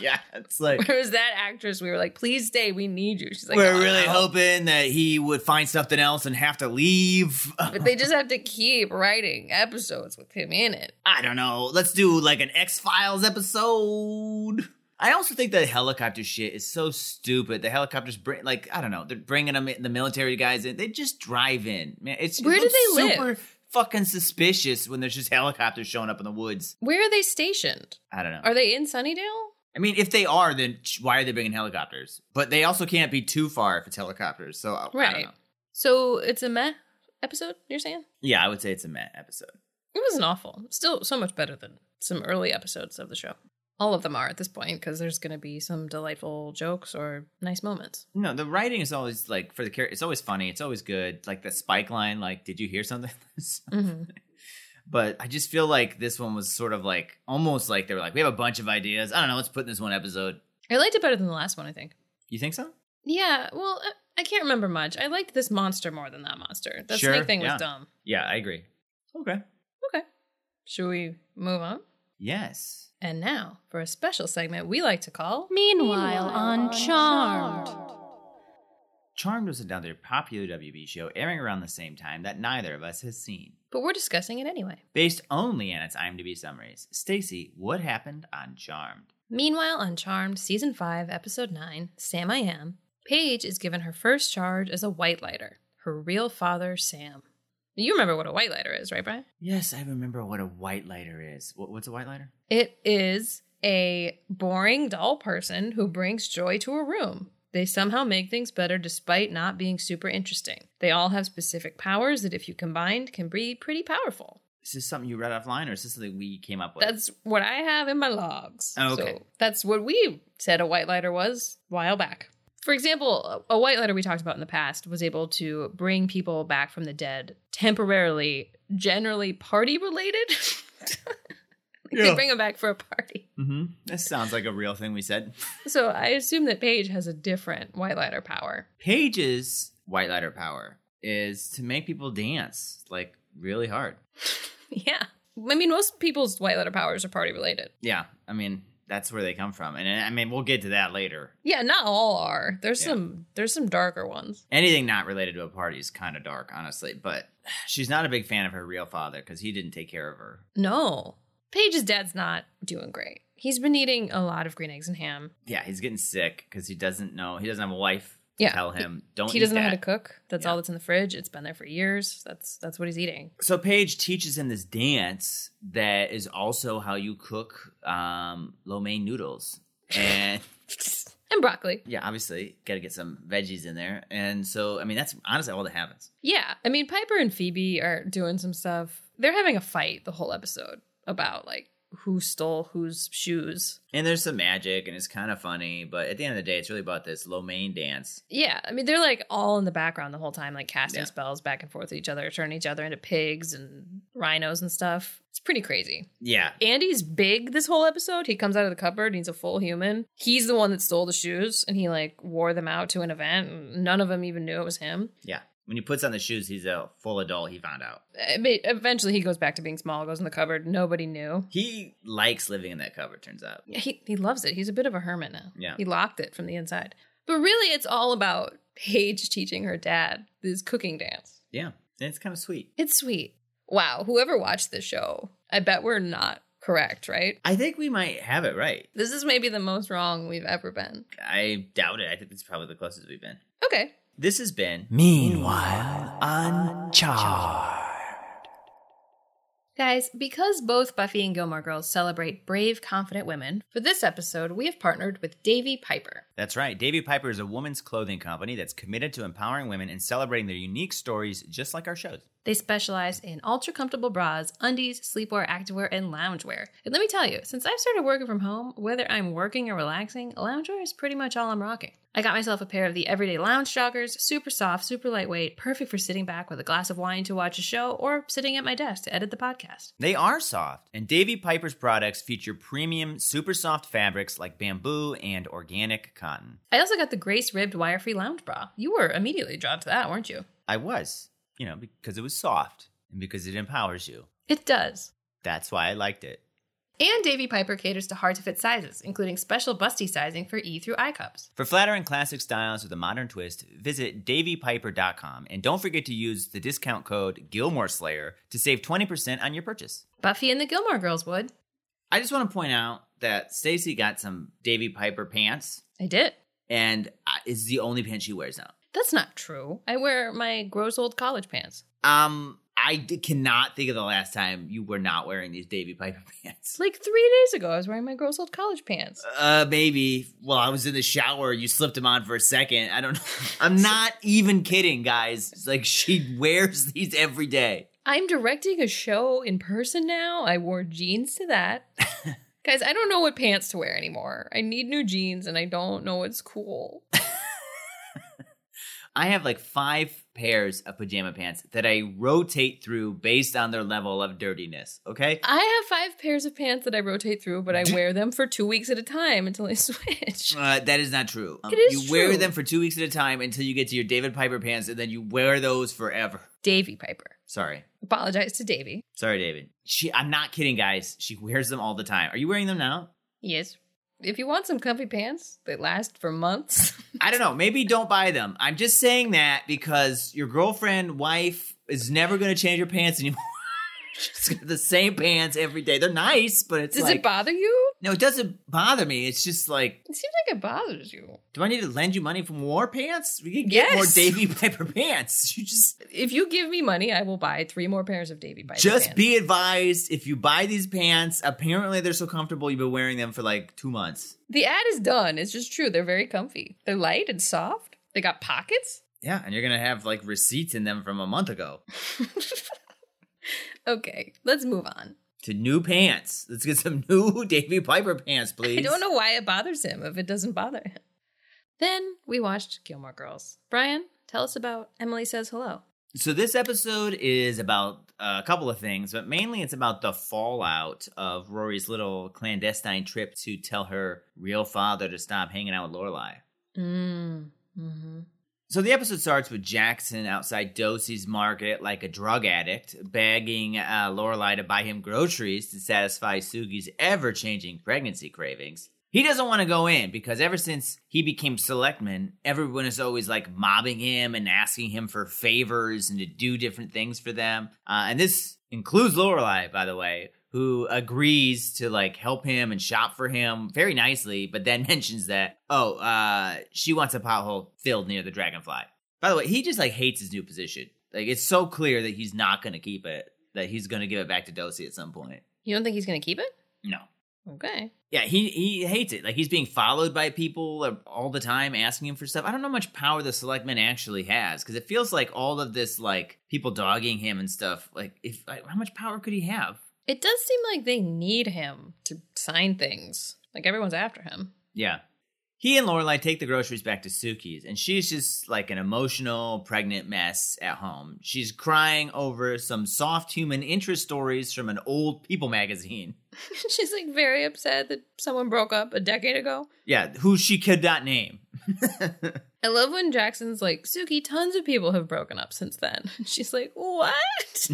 yeah, it's like Whereas that actress, we were like, please stay, we need you. She's like, we're "Oh, really no." hoping that he would find something else and have to leave. But they just have to keep writing episodes with him in it. I don't know. Let's do like an X Files episode. I also think the helicopter shit is so stupid. The helicopters bring like I don't know. They're bringing them in, the military guys in. They just drive in. Man, it's it Where do looks they live? Super fucking suspicious when there's just helicopters showing up in the woods. Where are they stationed? I don't know. Are they in Sunnydale? I mean, if they are, then why are they bringing helicopters? But they also can't be too far if it's helicopters. So I- Right. So it's a meh episode, you're saying? Yeah, I would say it's a meh episode. It wasn't awful. Still so much better than some early episodes of the show. All of them are at this point because there's going to be some delightful jokes or nice moments. No, the writing is always like for the character. It's always funny. It's always good. Like the spike line. Like, did you hear something? Mhm. but I just feel like this one was sort of like almost like they were like, we have a bunch of ideas. I don't know. Let's put in this one episode. I liked it better than the last one, I think. You think so? Yeah, well, I- I can't remember much. I liked this monster more than that monster. The Sure, snake thing yeah. was dumb. Yeah, I agree. Okay. Okay. Should we move on? Yes. And now for a special segment we like to call Meanwhile, on Charmed. Charmed was another popular WB show airing around the same time that neither of us has seen. But we're discussing it anyway. Based only on its IMDb summaries, Stacy, what happened on Charmed? Meanwhile, on Charmed, Season 5, Episode 9, Sam I Am, Paige is given her first charge as a whitelighter, her real father, Sam. You remember what a whitelighter is, right, Brian? Yes, I remember what a whitelighter is. What, what's a whitelighter? It is a boring, dull person who brings joy to a room. They somehow make things better despite not being super interesting. They all have specific powers that, if you combined, can be pretty powerful. Is this something you read offline, or is this something we came up with? That's what I have in my logs. Oh, okay. So that's what we said a whitelighter was a while back. For example, a whitelighter we talked about in the past was able to bring people back from the dead temporarily, generally party related. Yeah. They bring them back for a party. mm-hmm. This sounds like a real thing we said. So I assume that Paige has a different whitelighter power. Paige's whitelighter power is to make people dance like really hard. Yeah. I mean, most people's whitelighter powers are party related. Yeah, I mean that's where they come from, and I mean we'll get to that later. Yeah, not all are. There's Yeah. some there's some darker ones. Anything not related to a party is kind of dark, honestly. But she's not a big fan of her real father because he didn't take care of her. No. Paige's dad's not doing great. He's been eating a lot of green eggs and ham. Yeah, he's getting sick because he doesn't know he doesn't have a wife. Yeah. tell him don't. he doesn't know how to cook. That's Yeah. all that's in the fridge. It's been there for years. That's that's what he's eating. So Paige teaches him this dance that is also how you cook um, lo mein noodles, and And broccoli. yeah, obviously got to get some veggies in there. And so I mean that's honestly all that happens. Yeah. I mean, Piper and Phoebe are doing some stuff. They're having a fight the whole episode about like who stole whose shoes. And there's some magic, and it's kind of funny, but at the end of the day, it's really about this lo mein dance. Yeah, I mean they're like all in the background the whole time, like casting Yeah. spells back and forth with each other, turning each other into pigs and rhinos and stuff. It's pretty crazy. Yeah, Andy's big this whole episode. He comes out of the cupboard, and he's a full human. He's the one that stole the shoes, and he like wore them out to an event. And none of them even knew it was him. yeah. When he puts on the shoes, he's a full adult. He found out. Eventually, he goes back to being small, goes in the cupboard. Nobody knew. He likes living in that cupboard. Turns out. Yeah, he he loves it. He's a bit of a hermit now. Yeah. he locked it from the inside. But really, it's all about Paige teaching her dad this cooking dance. Yeah, and it's kind of sweet. It's sweet. Wow, whoever watched this show, I bet we're not correct, right? I think we might have it right. This is maybe the most wrong we've ever been. I doubt it. I think it's probably the closest we've been. Okay. This has been Meanwhile, on Charmed. Guys, because both Buffy and Gilmore Girls celebrate brave, confident women, for this episode, we have partnered with Davy Piper. That's right. Davy Piper is a women's clothing company that's committed to empowering women and celebrating their unique stories, just like our shows. They specialize in ultra comfortable bras, undies, sleepwear, activewear, and loungewear. And let me tell you, since I've started working from home, whether I'm working or relaxing, loungewear is pretty much all I'm rocking. I got myself a pair of the everyday lounge joggers, super soft, super lightweight, perfect for sitting back with a glass of wine to watch a show or sitting at my desk to edit the podcast. They are soft, and Davy Piper's products feature premium, super soft fabrics like bamboo and organic cotton. I also got the Grace ribbed wire free lounge bra. You were immediately drawn to that, weren't you? I was, you know, because it was soft and because it empowers you. It does. That's why I liked it. And Davy Piper caters to hard to fit sizes, including special busty sizing for E through I cups. For flattering classic styles with a modern twist, visit davypiper.com and don't forget to use the discount code Gilmore Slayer to save 20% on your purchase. Buffy and the Gilmore Girls would. I just want to point out that Stacy got some Davy Piper pants I did. and is the only pants she wears now. That's not true. I wear my gross old college pants. Um, I d- cannot think of the last time you were not wearing these Davy Piper pants. Like three days ago, I was wearing my gross old college pants. Uh, maybe. Well, I was in the shower. You slipped them on for a second. I don't know. I'm not even kidding, guys. It's like she wears these every day. I'm directing a show in person now. I wore jeans to that. Guys, I don't know what pants to wear anymore. I need new jeans and I don't know what's cool. I have like five pairs of pajama pants that I rotate through based on their level of dirtiness. Okay. I have five pairs of pants that I rotate through, but I wear them for two weeks at a time until I switch. Uh, that is not true. Um, It is you wear them for two weeks at a time until you get to your David Piper pants, and then you wear those forever. Davy Piper. Sorry. Apologize to Davy. Sorry, David. She I'm not kidding, guys. She wears them all the time. Are you wearing them now? Yes. If you want some comfy pants that last for months, I don't know. Maybe don't buy them. I'm just saying that because your girlfriend, wife is never going to change your pants anymore. She's got the same pants every day. They're nice, but it's does like it bother you? no, it doesn't bother me. It's just like, It seems like it bothers you. do I need to lend you money for more pants? We can get more Yes. Davy Piper pants. You just If you give me money, I will buy three more pairs of Davy Piper pants. just pants. be advised if you buy these pants. Apparently, they're so comfortable. You've been wearing them for like two months. The ad is done. It's just true. They're very comfy. They're light and soft. They got pockets. Yeah, and you're gonna have like receipts in them from a month ago. Okay, let's move on. To new pants. Let's get some new Davy Piper pants, please. I don't know why it bothers him if it doesn't bother him. Then we watched Gilmore Girls. Brian, tell us about Emily Says Hello. So this episode is about a couple of things, but mainly it's about the fallout of Rory's little clandestine trip to tell her real father to stop hanging out with Lorelai. Mm. Mm-hmm. So the episode starts with Jackson outside Doose's market like a drug addict, begging uh, Lorelai to buy him groceries to satisfy Sookie's ever-changing pregnancy cravings. He doesn't want to go in because ever since he became selectman, everyone is always like mobbing him and asking him for favors and to do different things for them. Uh, and this includes Lorelai, by the way, who agrees to like help him and shop for him very nicely, but then mentions that, oh, uh, she wants a pothole filled near the dragonfly. By the way, he just like hates his new position. Like it's so clear that he's not going to keep it, that he's going to give it back to Dosey at some point. You don't think he's going to keep it? No. Okay. Yeah, he he hates it. Like he's being followed by people all the time asking him for stuff. I don't know how much power the selectman actually has because it feels like all of this like people dogging him and stuff. Like if like, how much power could he have? It does seem like they need him to sign things. Like everyone's after him. Yeah. He and Lorelai take the groceries back to Sookie's, and she's just like an emotional, pregnant mess at home. She's crying over some soft human interest stories from an old People magazine. She's like very upset that someone broke up a decade ago. Yeah, who she could not name. I love when Jackson's like, Sookie, tons of people have broken up since then. She's like, what?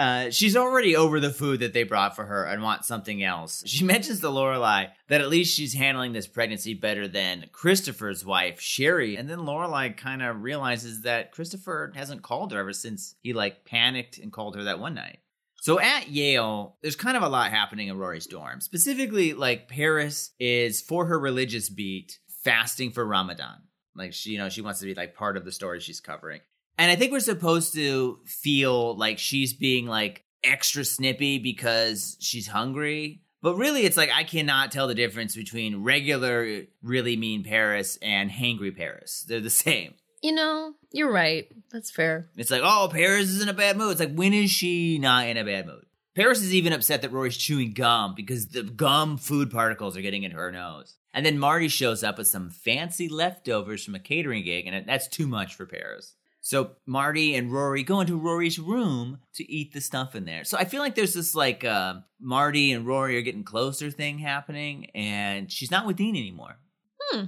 Uh, she's already over the food that they brought for her and wants something else. She mentions to Lorelai that at least she's handling this pregnancy better than Christopher's wife, Sherry. And then Lorelai kind of realizes that Christopher hasn't called her ever since he like panicked and called her that one night. So at Yale, there's kind of a lot happening in Rory's dorm. Specifically, like Paris is for her religious beat fasting for Ramadan. Like she, you know, she wants to be like part of the story she's covering. And I think we're supposed to feel like she's being like extra snippy because she's hungry. But really, it's like I cannot tell the difference between regular, really mean Paris and hangry Paris. They're the same. You know, you're right. That's fair. It's like, oh, Paris is in a bad mood. It's like, when is she not in a bad mood? Paris is even upset that Rory's chewing gum because the gum food particles are getting into her nose. And then Marty shows up with some fancy leftovers from a catering gig, and that's too much for Paris. So Marty and Rory go into Rory's room to eat the stuff in there. So I feel like there's this like uh, Marty and Rory are getting closer thing happening, and she's not with Dean anymore. Hmm.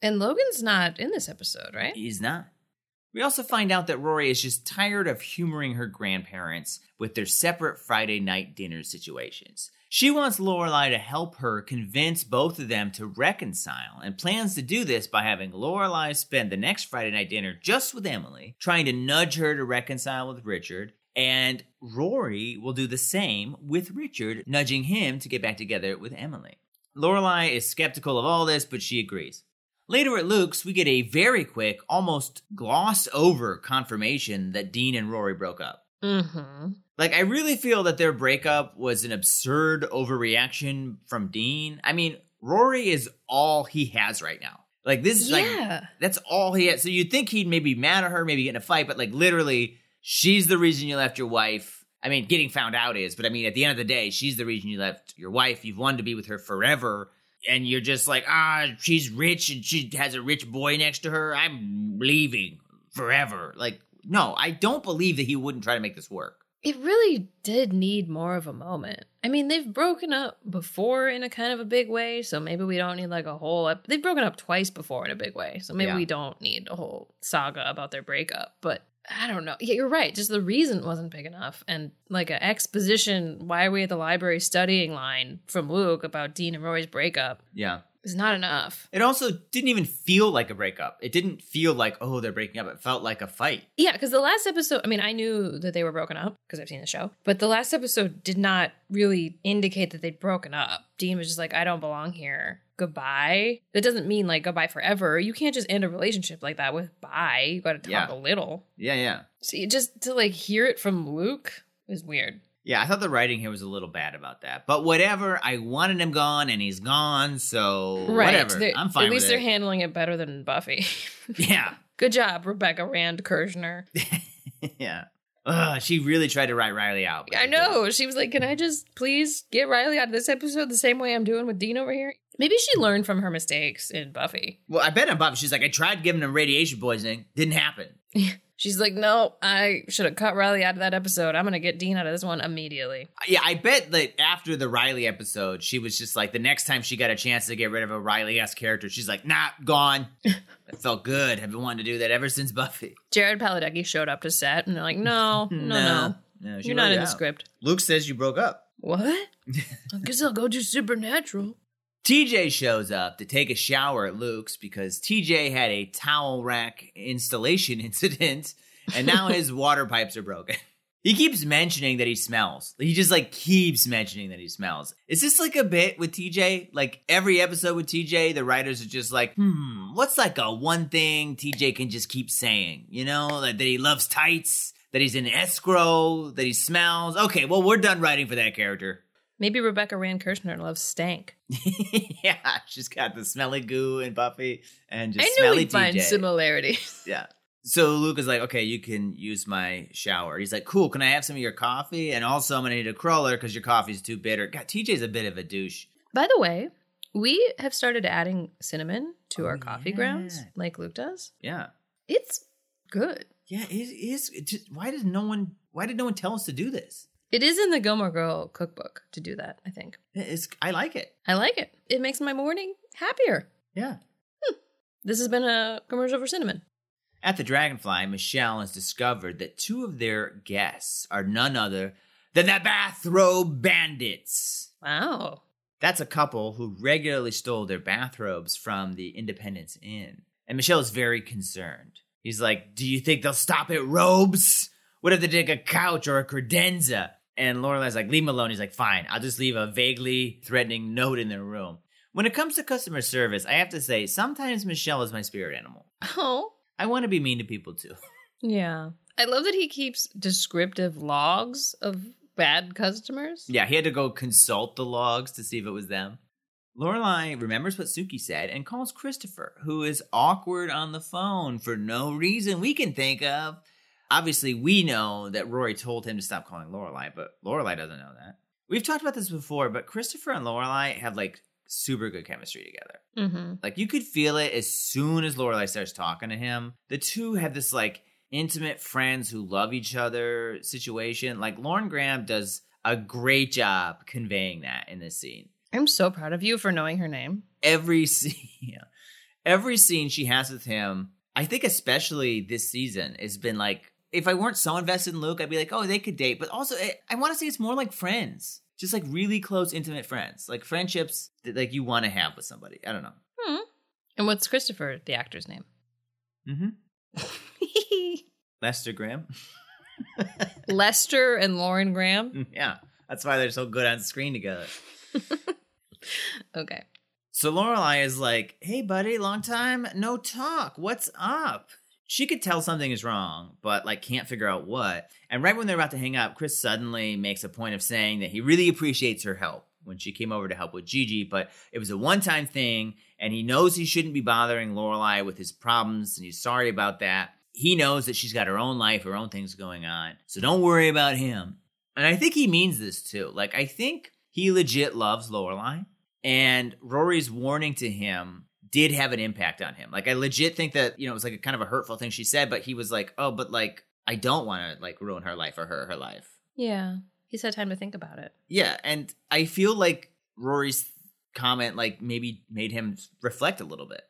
And Logan's not in this episode, right? He's not. We also find out that Rory is just tired of humoring her grandparents with their separate Friday night dinner situations. She wants Lorelai to help her convince both of them to reconcile and plans to do this by having Lorelai spend the next Friday night dinner just with Emily, trying to nudge her to reconcile with Richard, and Rory will do the same with Richard, nudging him to get back together with Emily. Lorelai is skeptical of all this, but she agrees. Later at Luke's, we get a very quick, almost gloss over confirmation that Dean and Rory broke up. Mm-hmm. Like, I really feel that their breakup was an absurd overreaction from Dean. I mean, Rory is all he has right now. Like, this is like, Yeah. that's all he has. So you'd think he'd maybe be mad at her, maybe get in a fight, but like, literally, she's the reason you left your wife. I mean, getting found out is, but I mean, at the end of the day, she's the reason you left your wife. You've wanted to be with her forever. And you're just like, ah, she's rich and she has a rich boy next to her. I'm leaving forever. Like, no, I don't believe that he wouldn't try to make this work. It really did need more of a moment. I mean, they've broken up before in a kind of a big way, so maybe we don't need like a whole. Ep- they've broken up twice before in a big way, so maybe Yeah. we don't need a whole saga about their breakup. But I don't know. Yeah, you're right. Just the reason wasn't big enough. And like an exposition, why are we at the library studying line from Luke about Dean and Roy's breakup Yeah. Is not enough. It also didn't even feel like a breakup. It didn't feel like, oh, they're breaking up. It felt like a fight. Yeah, because the last episode, I mean, I knew that they were broken up because I've seen the show, but the last episode did not really indicate that they'd broken up. Dean was just like, I don't belong here. Goodbye. That doesn't mean like goodbye forever. You can't just end a relationship like that with bye. You got to talk Yeah. a little. Yeah, yeah. So you just to like hear it from Luke is weird. Yeah, I thought the writing here was a little bad about that. But whatever. I wanted him gone and he's gone, so whatever. They- I'm fine At least they're it. handling it better than Buffy. yeah. Good job, Rebecca Rand Kirshner. yeah. Ugh, she really tried to write Riley out. I know. She was like, Can I just please get Riley out of this episode the same way I'm doing with Dean over here? Maybe she learned from her mistakes in Buffy. Well, I bet on Buffy. She's like, I tried giving him radiation poisoning. Didn't happen. She's like, No, I should have cut Riley out of that episode. I'm going to get Dean out of this one immediately. Yeah, I bet that after the Riley episode, she was just like, the next time she got a chance to get rid of a Riley esque character, she's like, nah, gone. it felt good. I've been wanting to do that ever since Buffy. Jared Padalecki showed up to set and they're like, No, no, no. No, she You're not in it the script. Luke says you broke up. What? I guess I'll go do Supernatural. TJ shows up to take a shower at Luke's because TJ had a towel rack installation incident and now his water pipes are broken. He keeps mentioning that he smells. He just like keeps mentioning that he smells. Is this like a bit with TJ? Like every episode with TJ, the writers are just like, hmm, what's like a one thing TJ can just keep saying? You know, like that he loves tights, that he's in escrow, that he smells. Okay, well, we're done writing for that character. Maybe Rebecca Rand Kirshner loves stank. yeah, she's got the smelly goo and Buffy and just I knew smelly we'd find similarities. yeah. So Luke is like, okay, you can use my shower. He's like, cool. Can I have some of your coffee? And also, I'm gonna need a crawler because your coffee's too bitter. God, TJ's a bit of a douche. By the way, we have started adding cinnamon to Oh, our coffee yeah. grounds, like Luke does. Yeah, It's good. yeah. It is. It just, why did no one? Why did no one tell us to do this? It is in the Gilmore Girl cookbook to do that, I think. It's. I like it. I like it. It makes my morning happier. Yeah. Hmm. This has been a commercial for cinnamon. At the Dragonfly, Michel has discovered that two of their guests are none other than the Bathrobe Bandits. Wow. That's a couple who regularly stole their bathrobes from the Independence Inn. And Michel is very concerned. He's like, Do you think they'll stop at robes? What if they take a couch or a credenza? And Lorelai's like, Leave him alone. He's like, Fine, I'll just leave a vaguely threatening note in their room. When it comes to customer service, I have to say, sometimes Michel is my spirit animal. Oh. I want to be mean to people too. Yeah. I love that he keeps descriptive logs of bad customers. Yeah, he had to go consult the logs to see if it was them. Lorelai remembers what Sookie said and calls Christopher, who is awkward on the phone for no reason we can think of. Obviously, we know that Rory told him to stop calling Lorelai, but Lorelai doesn't know that. We've talked about this before, but Christopher and Lorelai have like super good chemistry together. Mm-hmm. Like you could feel it as soon as Lorelai starts talking to him. The two have this like intimate friends who love each other situation. Like Lauren Graham does a great job conveying that in this scene. I'm so proud of you for knowing her name. Every scene, every scene she has with him, I think especially this season has been like. If I weren't so invested in Luke, I'd be like, oh, they could date. But also, I, I want to say it's more like friends, just like really close, intimate friends, like friendships that like you want to have with somebody. I don't know. Hmm. And what's Christopher, the actor's name? Mm-hmm. Lester Graham. Lester and Lauren Graham. yeah, that's why they're so good on screen together. Okay. So Lorelai is like, "Hey, buddy, long time no talk. What's up?" She could tell something is wrong, but like can't figure out what. And right when they're about to hang up, Chris suddenly makes a point of saying that he really appreciates her help when she came over to help with Gigi, but it was a one-time thing, and he knows he shouldn't be bothering Lorelai with his problems, and he's sorry about that. He knows that she's got her own life, her own things going on, so don't worry about him. And I think he means this too. Like I think he legit loves Lorelai, and Rory's warning to him did have an impact on him. Like I legit think that you know it was like a kind of a hurtful thing she said, but he was like, "Oh, but like I don't want to like ruin her life or her her life." Yeah. He's had time to think about it. Yeah, and I feel like Rory's comment like maybe made him reflect a little bit.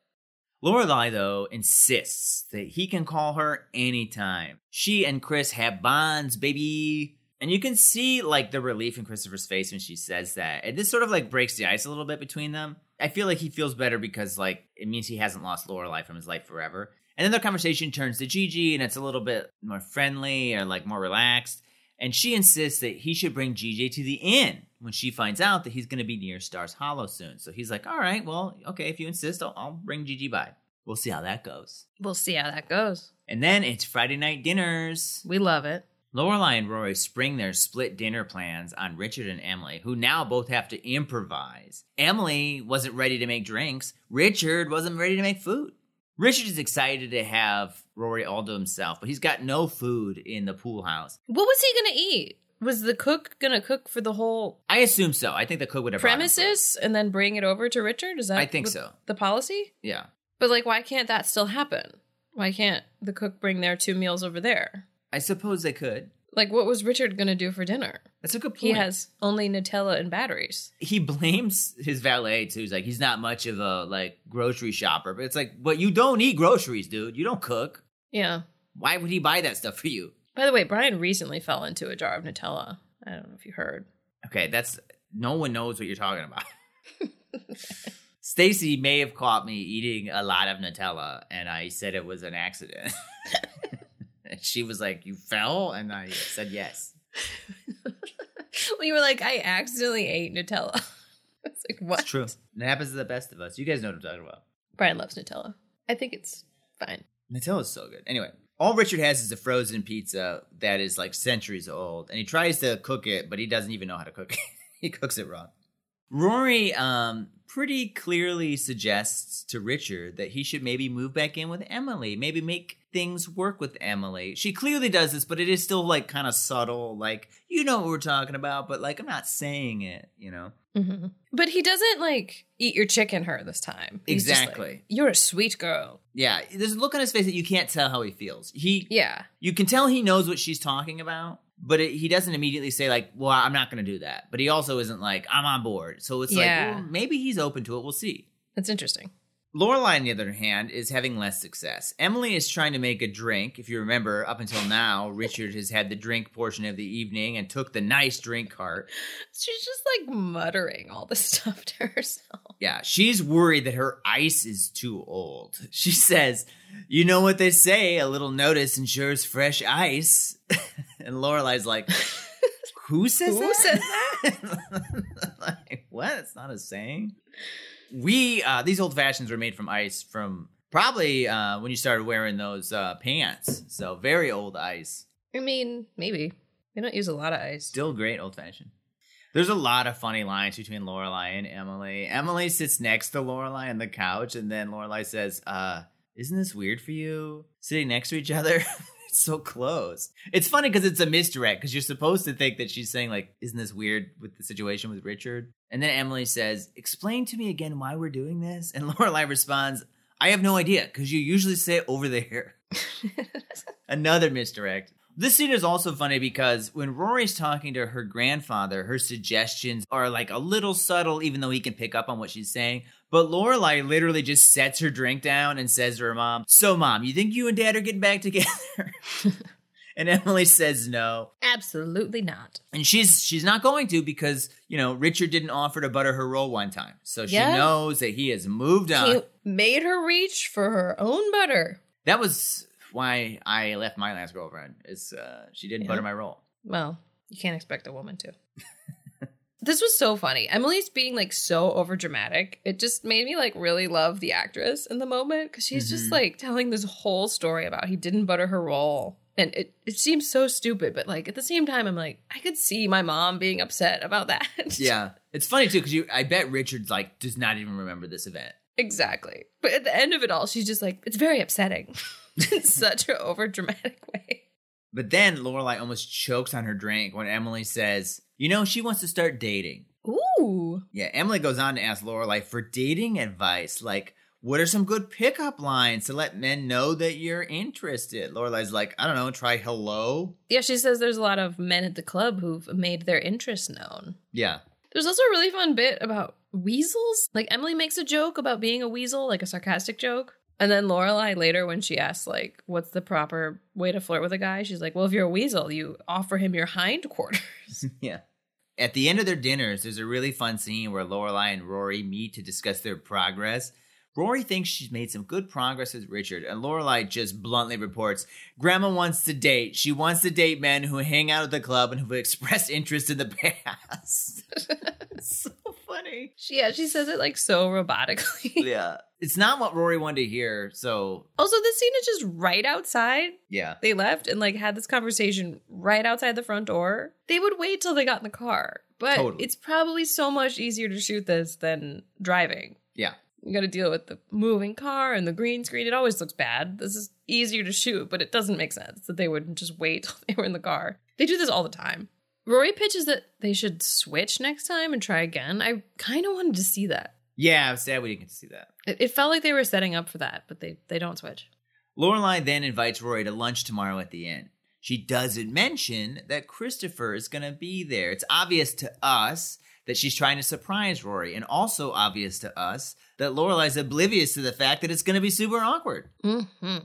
Lorelai, though, insists that he can call her anytime. She and Chris have bonds, baby. And you can see like the relief in Christopher's face when she says that. And this sort of like breaks the ice a little bit between them. I feel like he feels better because like it means he hasn't lost Lorelai from his life forever. And then their conversation turns to Gigi and it's a little bit more friendly or like more relaxed. And she insists that he should bring Gigi to the inn when she finds out that he's going to be near Stars Hollow soon. So he's like, all right, well, okay, if you insist, I'll, I'll bring Gigi by. We'll see how that goes. We'll see how that goes. And then it's Friday night dinners. We love it. Lorelai and Rory spring their split dinner plans on Richard and Emily, who now both have to improvise. Emily wasn't ready to make drinks. Richard wasn't ready to make food. Richard is excited to have Rory all to himself, but he's got no food in the pool house. What was he gonna eat? Was the cook gonna cook for the whole I assume so. I think the cook would have brought him food. premises and then bring it over to Richard? Is that I think so. The policy? Yeah. But like, why can't that still happen? Why can't the cook bring their two meals over there? I suppose they could. Like, what was Richard gonna do for dinner? That's a good point. He has only Nutella and batteries. he blames his valet too. He's like, he's not much of a like grocery shopper, but it's like, but you don't eat groceries, dude. You don't cook. Yeah. Why would he buy that stuff for you? By the way, Brian recently fell into a jar of Nutella. I don't know if you heard. Okay, that's no one knows what you're talking about. Stacy may have caught me eating a lot of Nutella, and I said it was an accident. and she was like, "You fell," and I said yes. Well, you were like, I accidentally ate Nutella. it's like, what? It's true. It happens to the best of us. You guys know what I'm talking about. Brian loves Nutella. I think it's fine. Nutella's so good. Anyway, all Richard has is a frozen pizza that is like centuries old, and he tries to cook it, but he doesn't even know how to cook it. he cooks it wrong. Rory um, pretty clearly suggests to Richard that he should maybe move back in with Emily, maybe make things work with Emily. She clearly does this, but it is still like kind of subtle, like, you know what we're talking about, but like, I'm not saying it, you know? hmm But he doesn't like eat your chicken her this time. He's just like, Exactly. You're a sweet girl. Yeah, there's a look on his face that you can't tell how he feels. He Yeah. you can tell he knows what she's talking about, but it, he doesn't immediately say like, "Well, I'm not going to do that." But he also isn't like, "I'm on board." So it's Yeah. like, well, maybe he's open to it. We'll see. That's interesting. Lorelai, on the other hand, is having less success. Emily is trying to make a drink. If you remember, up until now, Richard has had the drink portion of the evening and took the nice drink cart. She's just like muttering all this stuff to herself. Yeah, she's worried that her ice is too old. She says, "You know what they say: a little notice ensures fresh ice." and Lorelai's like, "Who says Who that?" says that? like, what? It's not a saying. We uh, these old fashions were made from ice from probably uh, when you started wearing those uh, pants. So very old ice. I mean, maybe. They don't use a lot of ice. Still great old fashioned. There's a lot of funny lines between Lorelai and Emily. Emily sits next to Lorelai on the couch, and then Lorelai says, "Uh, isn't this weird for you sitting next to each other? so close." It's funny because it's a misdirect because you're supposed to think that she's saying like, "Isn't this weird with the situation with Richard?" And then Emily says, "Explain to me again why we're doing this." And Lorelai responds, "I have no idea because you usually sit over there." Another misdirect. This scene is also funny because when Rory's talking to her grandfather, her suggestions are like a little subtle, even though he can pick up on what she's saying. But Lorelai literally just sets her drink down and says to her mom, "So, mom, you think you and dad are getting back together?" and Emily says no, Absolutely not. and she's she's not going to because you know Richard didn't offer to butter her roll one time, so she Yeah. knows that he has moved on. He made her reach for her own butter. That was why I left my last girlfriend. Is uh, she didn't Yeah. butter my roll. Well, you can't expect a woman to. This was so funny. Emily's being like so over dramatic. It just made me like really love the actress in the moment because she's just Mhm. like telling this whole story about he didn't butter her roll. And it, it seems so stupid, but like at the same time, I'm like, I could see my mom being upset about that. Yeah, it's funny too because you. I bet Richard's like does not even remember this event. exactly. But at the end of it all, she's just like, it's very upsetting in such an over dramatic way. But then Lorelai almost chokes on her drink when Emily says, "You know, she wants to start dating." Ooh. Yeah, Emily goes on to ask Lorelai for dating advice, like what are some good pickup lines to let men know that you're interested. Lorelai's like, I don't know, try hello. Yeah, she says there's a lot of men at the club who've made their interest known. Yeah, There's also a really fun bit about weasels. Like Emily makes a joke about being a weasel, like a sarcastic joke. And then Lorelai later, when she asks like, "What's the proper way to flirt with a guy?" She's like, "Well, if you're a weasel, you offer him your hindquarters." yeah. At the end of their dinners, there's a really fun scene where Lorelai and Rory meet to discuss their progress. Rory thinks she's made some good progress with Richard, and Lorelai just bluntly reports, "Grandma wants to date. She wants to date men who hang out at the club and who have expressed interest in the past." so funny. she, yeah, she says it like so robotically. Yeah, it's not what Rory wanted to hear. So Also, this scene is just right outside. yeah, They left and like had this conversation right outside the front door. They would wait till they got in the car, but Totally. it's probably so much easier to shoot this than driving. yeah. You got to deal with the moving car and the green screen. It always looks bad. This is easier to shoot, but it doesn't make sense that they would just wait till they were in the car. They do this all the time. Rory pitches that they should switch next time and try again. I kind of wanted to see that. Yeah, I'm sad we didn't get to see that. It, it felt like they were setting up for that, but they they don't switch. Lorelai then invites Rory to lunch tomorrow at the inn. She doesn't mention that Christopher is going to be there. It's obvious to us that she's trying to surprise Rory, and also obvious to us that Lorelai's oblivious to the fact that it's going to be super awkward. Mm-hmm.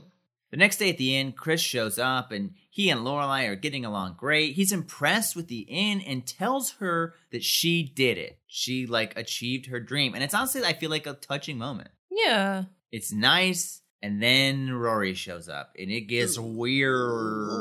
The next day at the inn, Chris shows up and he and Lorelai are getting along great. He's impressed with the inn and tells her that she did it. She like achieved her dream. And it's honestly I feel like a touching moment. Yeah. It's nice. And then Rory shows up and it gets weird.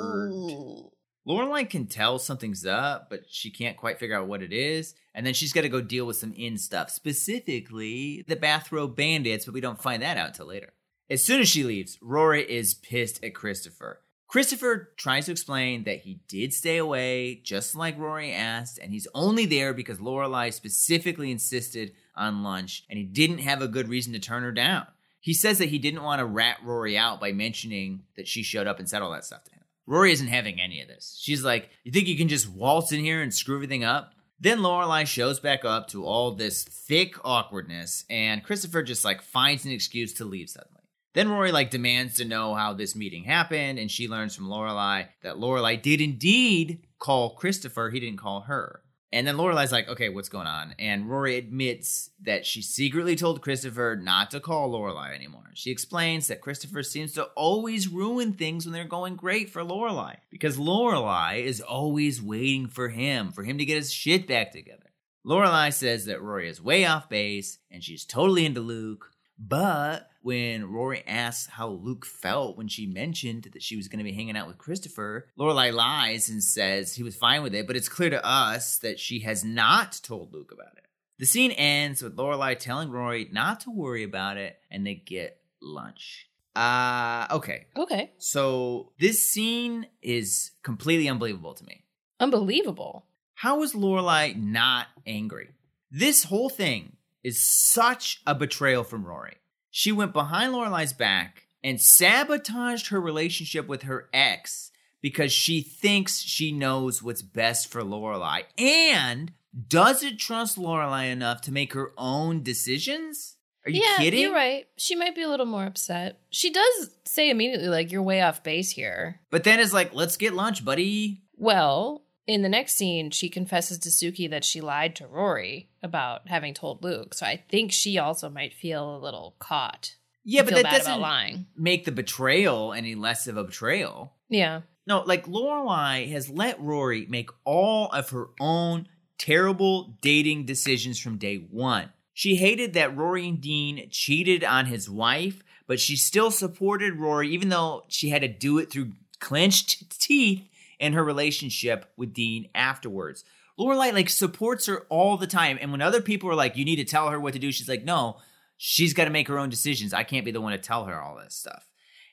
Lorelai can tell something's up, but she can't quite figure out what it is. And then she's got to go deal with some inn stuff, specifically the bathrobe bandits, but we don't find that out till later. As soon as she leaves, Rory is pissed at Christopher. Christopher tries to explain that he did stay away, just like Rory asked, and he's only there because Lorelai specifically insisted on lunch, and he didn't have a good reason to turn her down. He says that he didn't want to rat Rory out by mentioning that she showed up and said all that stuff to him. Rory isn't having any of this. She's like, You think you can just waltz in here and screw everything up? Then Lorelai shows back up to all this thick awkwardness, and Christopher just like finds an excuse to leave suddenly. Then Rory like demands to know how this meeting happened, and she learns from Lorelai that Lorelai did indeed call Christopher. He didn't call her. And then Lorelai's like, okay, what's going on? And Rory admits that she secretly told Christopher not to call Lorelai anymore. She explains that Christopher seems to always ruin things when they're going great for Lorelai because Lorelai is always waiting for him, for him to get his shit back together. Lorelai says that Rory is way off base and she's totally into Luke. But when Rory asks how Luke felt when she mentioned that she was going to be hanging out with Christopher, Lorelai lies and says he was fine with it, but it's clear to us that she has not told Luke about it. The scene ends with Lorelai telling Rory not to worry about it, and they get lunch. Uh, okay. Okay. So this scene is completely unbelievable to me. Unbelievable. How is Lorelai not angry? This whole thing is such a betrayal from Rory. She went behind Lorelai's back and sabotaged her relationship with her ex because she thinks she knows what's best for Lorelai and doesn't trust Lorelai enough to make her own decisions. Are you yeah, kidding? You're right. She might be a little more upset. She does say immediately, like, you're way off base here. But then it's like, let's get lunch, buddy. Well, in the next scene, she confesses to Sookie that she lied to Rory about having told Luke. So I think she also might feel a little caught. Yeah, but that doesn't lying. make the betrayal any less of a betrayal. Yeah. No, like Lorelai has let Rory make all of her own terrible dating decisions from day one. She hated that Rory and Dean cheated on his wife, but she still supported Rory, even though she had to do it through clenched teeth in her relationship with Dean afterwards. Lorelai like supports her all the time, and when other people are like, "You need to tell her what to do," she's like, "No, she's got to make her own decisions. I can't be the one to tell her all this stuff."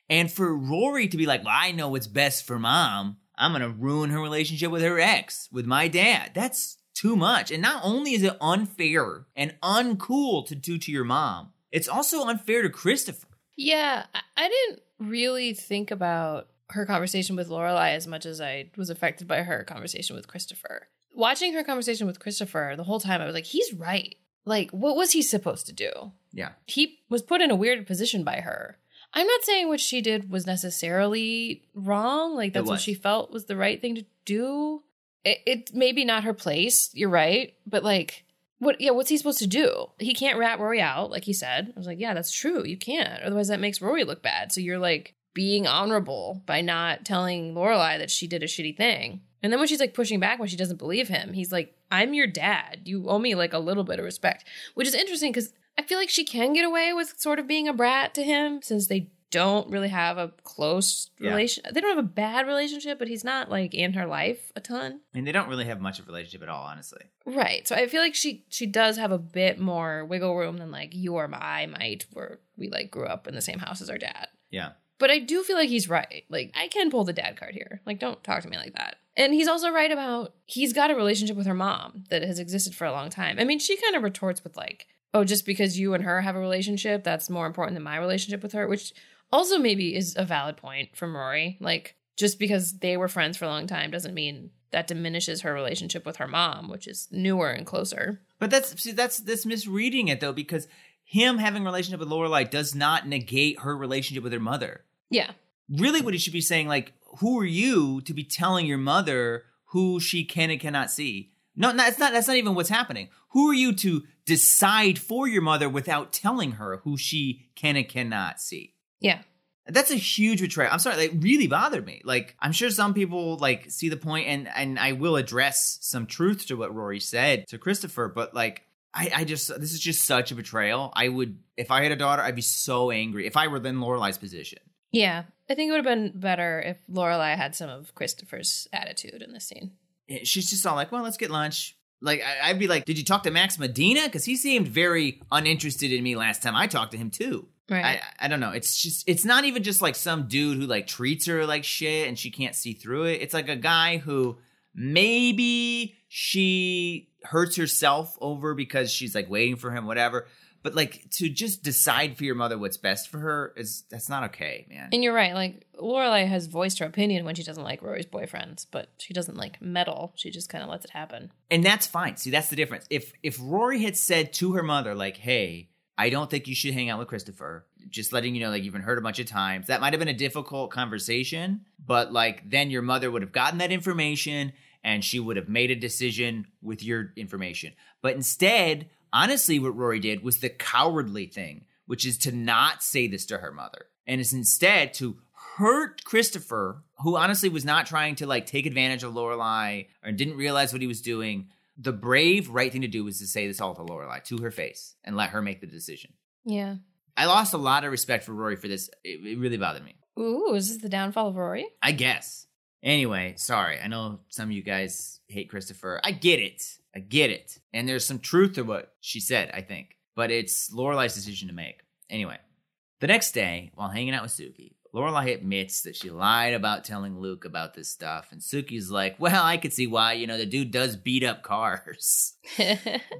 And for Rory to be like, well, I know what's best for mom, I'm to ruin her relationship with her ex, with my dad. That's too much. And not only is it unfair and uncool to do to your mom, it's also unfair to Christopher. Yeah. I didn't really think about her conversation with Lorelai as much as I was affected by her conversation with Christopher. Watching her conversation with Christopher the whole time, I was like, he's right. Like, what was he supposed to do? Yeah. He was put in a weird position by her. I'm not saying what she did was necessarily wrong. Like, that's what she felt was the right thing to do. It, it maybe not her place. You're right. But, like, what yeah, what's he supposed to do? He can't rat Rory out, like he said. I was like, yeah, that's true. You can't. Otherwise that makes Rory look bad. So you're like being honorable by not telling Lorelai that she did a shitty thing. And then when she's like pushing back when she doesn't believe him, he's like, I'm your dad. You owe me like a little bit of respect. Which is interesting because I feel like she can get away with sort of being a brat to him since they don't really have a close Yeah. relation. They don't have a bad relationship, but he's not like in her life a ton. I mean, they don't really have much of a relationship at all, honestly. Right. So I feel like she she does have a bit more wiggle room than like you or I might, where we like grew up in the same house as our dad. Yeah. But I do feel like he's right. Like I can pull the dad card here. Like don't talk to me like that. And he's also right about he's got a relationship with her mom that has existed for a long time. I mean, she kind of retorts with like, "Oh, just because you and her have a relationship, that's more important than my relationship with her," which also maybe is a valid point from Rory. Like just because they were friends for a long time doesn't mean that diminishes her relationship with her mom, which is newer and closer. But that's see, that's that's misreading it though, because him having a relationship with Lorelai does not negate her relationship with her mother. Yeah. Really, what he should be saying, like, who are you to be telling your mother who she can and cannot see? No, no, that's not. That's not even what's happening. Who are you to decide for your mother without telling her who she can and cannot see? Yeah. That's a huge betrayal. I'm sorry, that really bothered me. Like, I'm sure some people like see the point, and and I will address some truth to what Rory said to Christopher, but like, I I just this is just such a betrayal. I would if I had a daughter, I'd be so angry if I were in Lorelai's position. Yeah. I think it would have been better if Lorelai had some of Christopher's attitude in this scene. Eh, She's just all like, "Well, let's get lunch." Like, I, I'd be like, "Did you talk to Max Medina?" Because he seemed very uninterested in me last time I talked to him too. Right. I, I don't know. It's just it's not even just like some dude who like treats her like shit and she can't see through it. It's like a guy who maybe she hurts herself over because she's like waiting for him, whatever. But like to just decide for your mother what's best for her is that's not okay, man. and you're right. Like Lorelai has voiced her opinion when she doesn't like Rory's boyfriends, but she doesn't like meddle. She just kind of lets it happen. and that's fine. See, that's the difference. If if Rory had said to her mother, like, "Hey, I don't think you should hang out with Christopher," just letting you know, like you've been heard a bunch of times, that might have been a difficult conversation. But like, then your mother would have gotten that information, and she would have made a decision with your information. But instead, honestly, what Rory did was the cowardly thing, which is to not say this to her mother, and is instead to hurt Christopher, who honestly was not trying to like take advantage of Lorelai or didn't realize what he was doing. The brave, right thing to do was to say this all to Lorelai to her face and let her make the decision. Yeah. I lost a lot of respect for Rory for this. It, it really bothered me. Ooh, is this the downfall of Rory? I guess. Anyway, sorry. I know some of you guys hate Christopher. I get it. I get it. And there's some truth to what she said, I think. But it's Lorelai's decision to make. Anyway, the next day, while hanging out with Sookie, Lorelai admits that she lied about telling Luke about this stuff. And Sookie's like, well, I could see why. You know, the dude does beat up cars.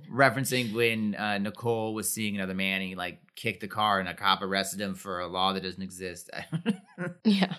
Referencing when uh, Nicole was seeing another man, and he like kicked the car and a cop arrested him for a law that doesn't exist. yeah.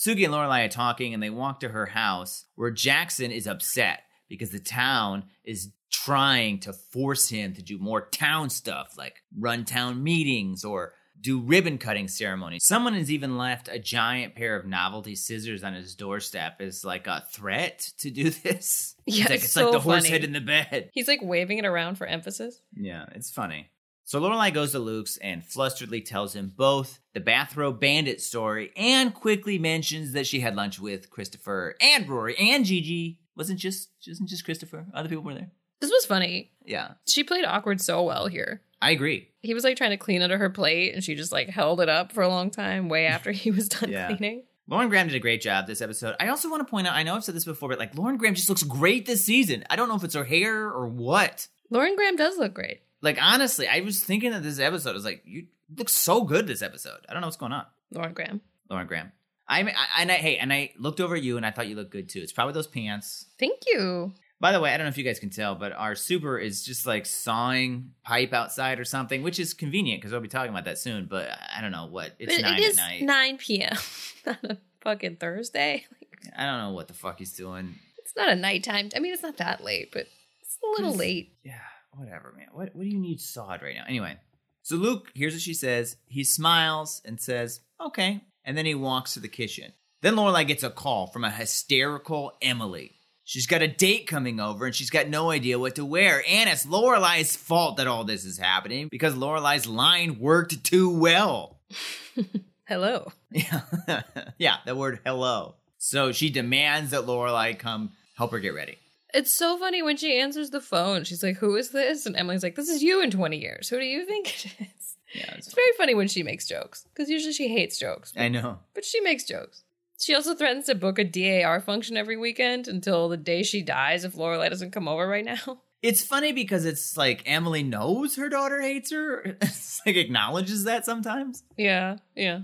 Sookie and Lorelai are talking, and they walk to her house where Jackson is upset because the town is trying to force him to do more town stuff, like run town meetings or do ribbon cutting ceremonies. Someone has even left a giant pair of novelty scissors on his doorstep as like a threat to do this. Yeah, it's like, it's so like the horse funny. head in the bed. He's like waving it around for emphasis. Yeah, it's funny. So Lorelai goes to Luke's and flusteredly tells him both the bathrobe bandit story and quickly mentions that she had lunch with Christopher and Rory and Gigi. Wasn't just wasn't just Christopher. Other people were there. This was funny. Yeah, She played awkward so well here. I agree. He was like trying to clean under her plate and she just like held it up for a long time, way after he was done Yeah. cleaning. Lauren Graham did a great job this episode. I also want to point out, I know I've said this before, but like Lauren Graham just looks great this season. I don't know if it's her hair or what. Lauren Graham does look great. Like honestly, I was thinking that this episode. I was like, you look so good this episode. I don't know what's going on. Lauren Graham. Lauren Graham. I, I and I hey, and I looked over you and I thought you looked good too. It's probably those pants. Thank you. By the way, I don't know if you guys can tell, but our super is just like sawing pipe outside or something, which is convenient because we'll be talking about that soon. But I don't know what it's But nine it is at night. 9 p.m. on a fucking Thursday. Like, I don't know what the fuck he's doing. it's not a nighttime. I mean, it's not that late, but it's a little late. Yeah, whatever, man. What what do you need sod right now? Anyway, so Luke here's what she says. He smiles and says, "Okay," and then he walks to the kitchen. Then Lorelai gets a call from a hysterical Emily. She's got a date coming over and she's got no idea what to wear. And it's Lorelai's fault that all this is happening because Lorelai's line worked too well. Hello. Yeah, yeah, the word hello. So she demands that Lorelai come help her get ready. It's so funny when she answers the phone. She's like, Who is this? And Emily's like, This is you in 20 years. Who do you think it is? Yeah, it's It's very funny when she makes jokes because usually she hates jokes, I know. but she makes jokes. She also threatens to book a DAR function every weekend until the day she dies if Lorelai doesn't come over right now. It's funny because it's like Emily knows her daughter hates her. It's like acknowledges that sometimes. Yeah, yeah.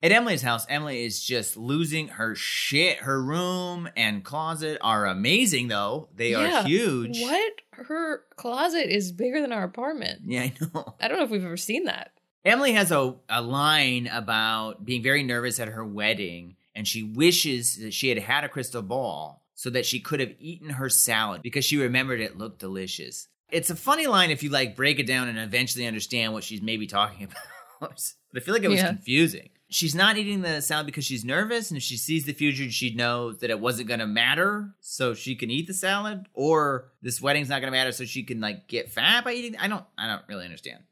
At Emily's house, Emily is just losing her shit. Her room and closet are amazing, though. They Yeah. are huge. What? Her closet is bigger than our apartment. Yeah, I know. I don't know if we've ever seen that. Emily has a, a line about being very nervous at her wedding, and she wishes that she had had a crystal ball so that she could have eaten her salad because she remembered it looked delicious. It's a funny line if you like break it down and eventually understand what she's maybe talking about. but I feel like it was Yeah. confusing. She's not eating the salad because she's nervous, and if she sees the future, she'd know that it wasn't going to matter, so she can eat the salad, or this wedding's not going to matter, so she can like get fat by eating. I don't, I don't really understand.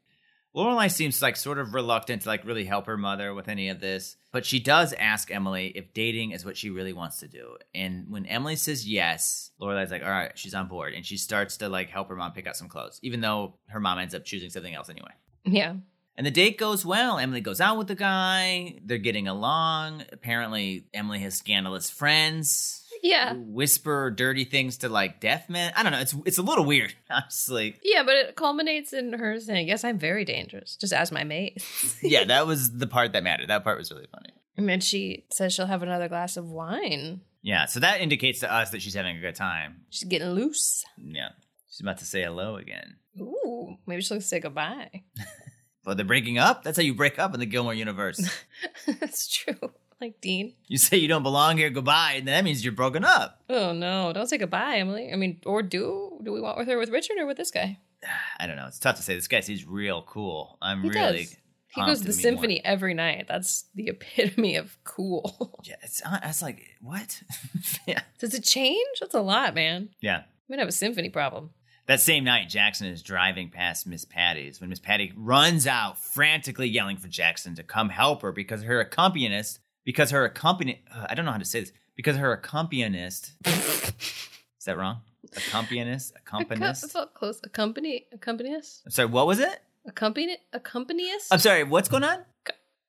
Lorelai seems like sort of reluctant to like really help her mother with any of this, but she does ask Emily if dating is what she really wants to do. And when Emily says yes, Lorelai's like, "All right, she's on board," and she starts to like help her mom pick out some clothes, even though her mom ends up choosing something else anyway. Yeah. And the date goes well. Emily goes out with the guy. They're getting along. Apparently, Emily has scandalous friends. Yeah. Whisper dirty things to like deaf men. I don't know. It's it's a little weird, honestly. Yeah, but it culminates in her saying, Yes, I'm very dangerous. Just as my mate. yeah, that was the part that mattered. That part was really funny. And then she says she'll have another glass of wine. Yeah, so that indicates to us that she's having a good time. She's getting loose. Yeah, she's about to say hello again. Ooh, maybe she'll say goodbye. But they're breaking up. That's how you break up in the Gilmore universe. That's true. Like Dean. you say you don't belong here, goodbye, and that means you're broken up. Oh no, don't say goodbye, Emily. I mean, or do do we want with her with Richard or with this guy? I don't know. It's tough to say. This guy seems real cool. I'm He really. does. He goes to the meet more. symphony every night. That's the epitome of cool. Yeah, it's, uh, it's like what? yeah, Does it change? That's a lot, man. yeah. We might have a symphony problem. That same night, Jackson is driving past Miss Patty's when Miss Patty runs out, frantically yelling for Jackson to come help her because her accompanist, because her accompani, uh, I don't know how to say this, because her accompanist, is that wrong? Accompanist, accompanist. It's close. Accompany, accompanist, I'm sorry, what was it? accompany, accompanist, I'm sorry, what's going on?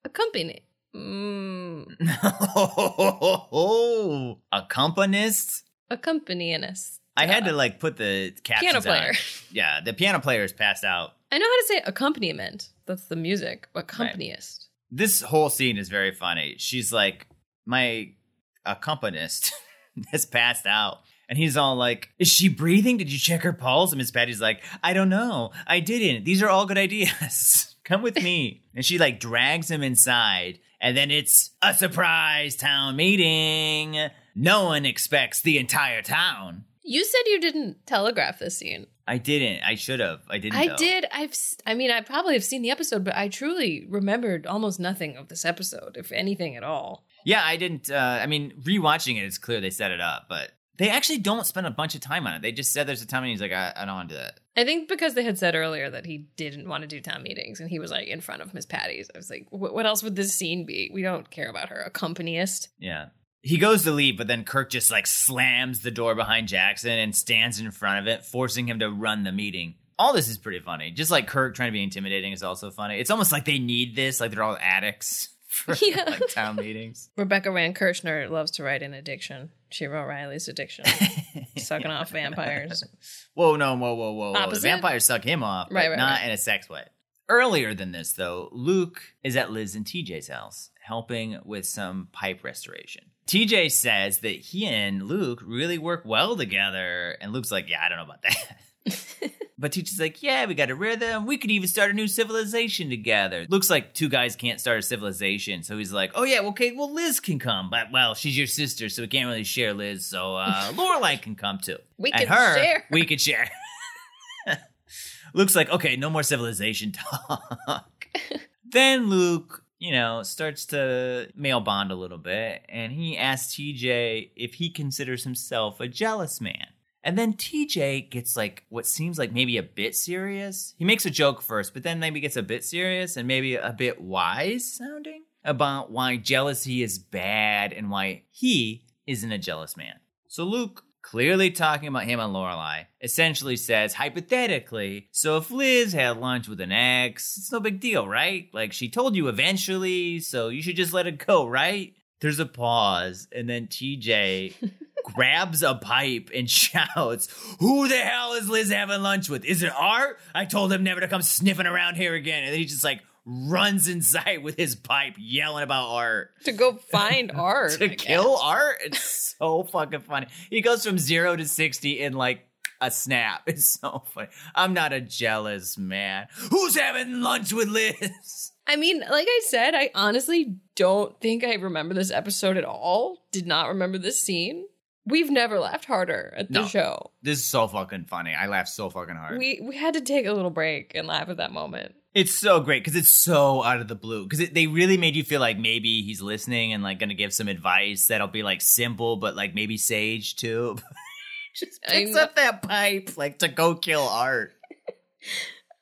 accompany. Mm, accompanist. accompanist. I had to like put the captions Piano player. on. Yeah, the piano player is passed out. I know how to say accompaniment. That's the music. Accompanist. this whole scene is very funny. She's like, my accompanist has passed out. And he's all like, Is she breathing? Did you check her pulse? And Miss Patty's like, I don't know. I didn't. These are all good ideas. Come with me. and she like drags him inside. And then it's a surprise town meeting. No one expects the entire town. You said you didn't telegraph this scene. I didn't. I should have. I didn't. I though. did. I've. I mean, I probably have seen the episode, but I truly remembered almost nothing of this episode, if anything at all. Yeah, I didn't. Uh, I mean, rewatching it, it's clear they set it up, but they actually don't spend a bunch of time on it. They just said there's a time, and he's like, I, I don't want to do that. I think because they had said earlier that he didn't want to do town meetings, and he was like in front of Miss Patty's. I was like, what else would this scene be? We don't care about her accompanist. Yeah. He goes to leave, but then Kirk just like slams the door behind Jackson and stands in front of it, forcing him to run the meeting. All this is pretty funny. Just like Kirk trying to be intimidating is also funny. It's almost like they need this, like they're all addicts for Yeah. like town meetings. Rebecca Rand Kirshner loves to write in addiction. She wrote Riley's addiction, sucking off vampires. Whoa, no, whoa, whoa, whoa, whoa. The vampires suck him off, but Right, right, not right. in a sex way. Earlier than this, though, Luke is at Liz and TJ's house helping with some pipe restoration. TJ says that he and Luke really work well together, and Luke's like, "Yeah, I don't know about that." but TJ's like, "Yeah, we got a rhythm. We could even start a new civilization together." Looks like two guys can't start a civilization, so he's like, "Oh yeah, okay, well Liz can come, but well, she's your sister, so we can't really share Liz. So uh, Lorelai can come too. We And can her, share. We could share." Luke's like, okay, no more civilization talk. then Luke you know, starts to male bond a little bit, and he asks TJ if he considers himself a jealous man. And then TJ gets like what seems like maybe a bit serious. He makes a joke first, but then maybe gets a bit serious and maybe a bit wise sounding about why jealousy is bad and why he isn't a jealous man. So Luke, clearly talking about him and Lorelai, essentially says hypothetically, so if Liz had lunch with an ex, it's no big deal, right? Like she told you eventually, so you should just let it go, right? There's a pause, and then TJ grabs a pipe and shouts, Who the hell is Liz having lunch with? Is it Art? I told him never to come sniffing around here again. And then he just like runs inside with his pipe yelling about Art. To go find art. to I kill guess. Art? It's so fucking funny. He goes from zero to 60 in like a snap. It's so funny. I'm not a jealous man. Who's having lunch with Liz? I mean, like I said, I honestly don't think I remember this episode at all. Did not remember this scene. We've never laughed harder at the No. show. This is so fucking funny. I laughed so fucking hard. We we had to take a little break and laugh at that moment. It's so great because it's so out of the blue. Because they really made you feel like maybe he's listening and like going to give some advice that'll be like simple, but like maybe sage too. Just picks up that pipe like to go kill Art.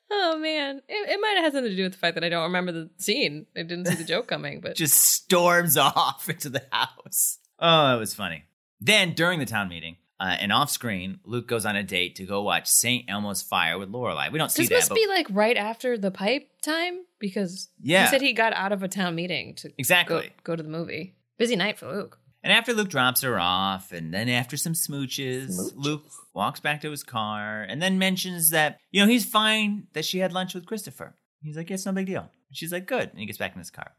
Oh man, it, it might have had something to do with the fact that I don't remember the scene. I didn't see the joke coming, but Just storms off into the house. Oh, it was funny. Then during the town meeting, uh, and off screen, Luke goes on a date to go watch St. Elmo's Fire with Lorelai. We don't see this that, must but be like right after the pipe time because Yeah. he said he got out of a town meeting to go, exactly. go to the movie. Busy night for Luke. And after Luke drops her off, and then after some smooches, Smooches. Luke walks back to his car and then mentions that, you know, he's fine that she had lunch with Christopher. He's like, yeah, it's no big deal. And she's like, good. And he gets back in his car.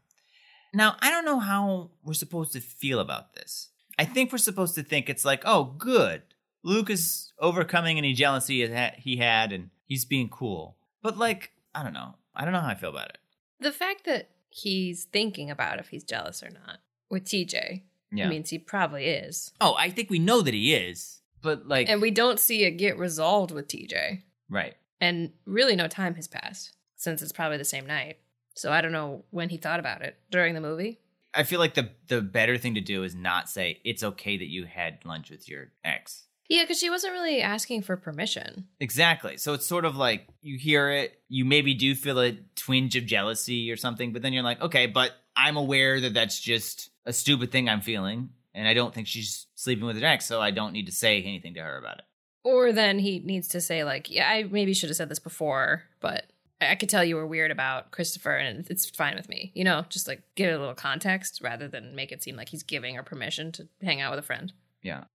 Now, I don't know how we're supposed to feel about this. I think we're supposed to think it's like, oh, good. Luke is overcoming any jealousy he had- he had and he's being cool. But, like, I don't know. I don't know how I feel about it. The fact that he's thinking about if he's jealous or not with TJ Yeah. means he probably is. oh, I think we know that he is. But, like, And we don't see it get resolved with TJ. right. And really, no time has passed since it's probably the same night. So I don't know when he thought about it during the movie. I feel like the the better thing to do is not say it's okay that you had lunch with your ex. Yeah, because she wasn't really asking for permission. Exactly. So it's sort of like you hear it, you maybe do feel a twinge of jealousy or something, but then you're like, okay, but I'm aware that that's just a stupid thing I'm feeling, and I don't think she's sleeping with her ex, so I don't need to say anything to her about it. Or then he needs to say, like, yeah, I maybe should have said this before, but I could tell you were weird about Christopher and it's fine with me. You know, just like give it a little context rather than make it seem like he's giving her permission to hang out with a friend. Yeah.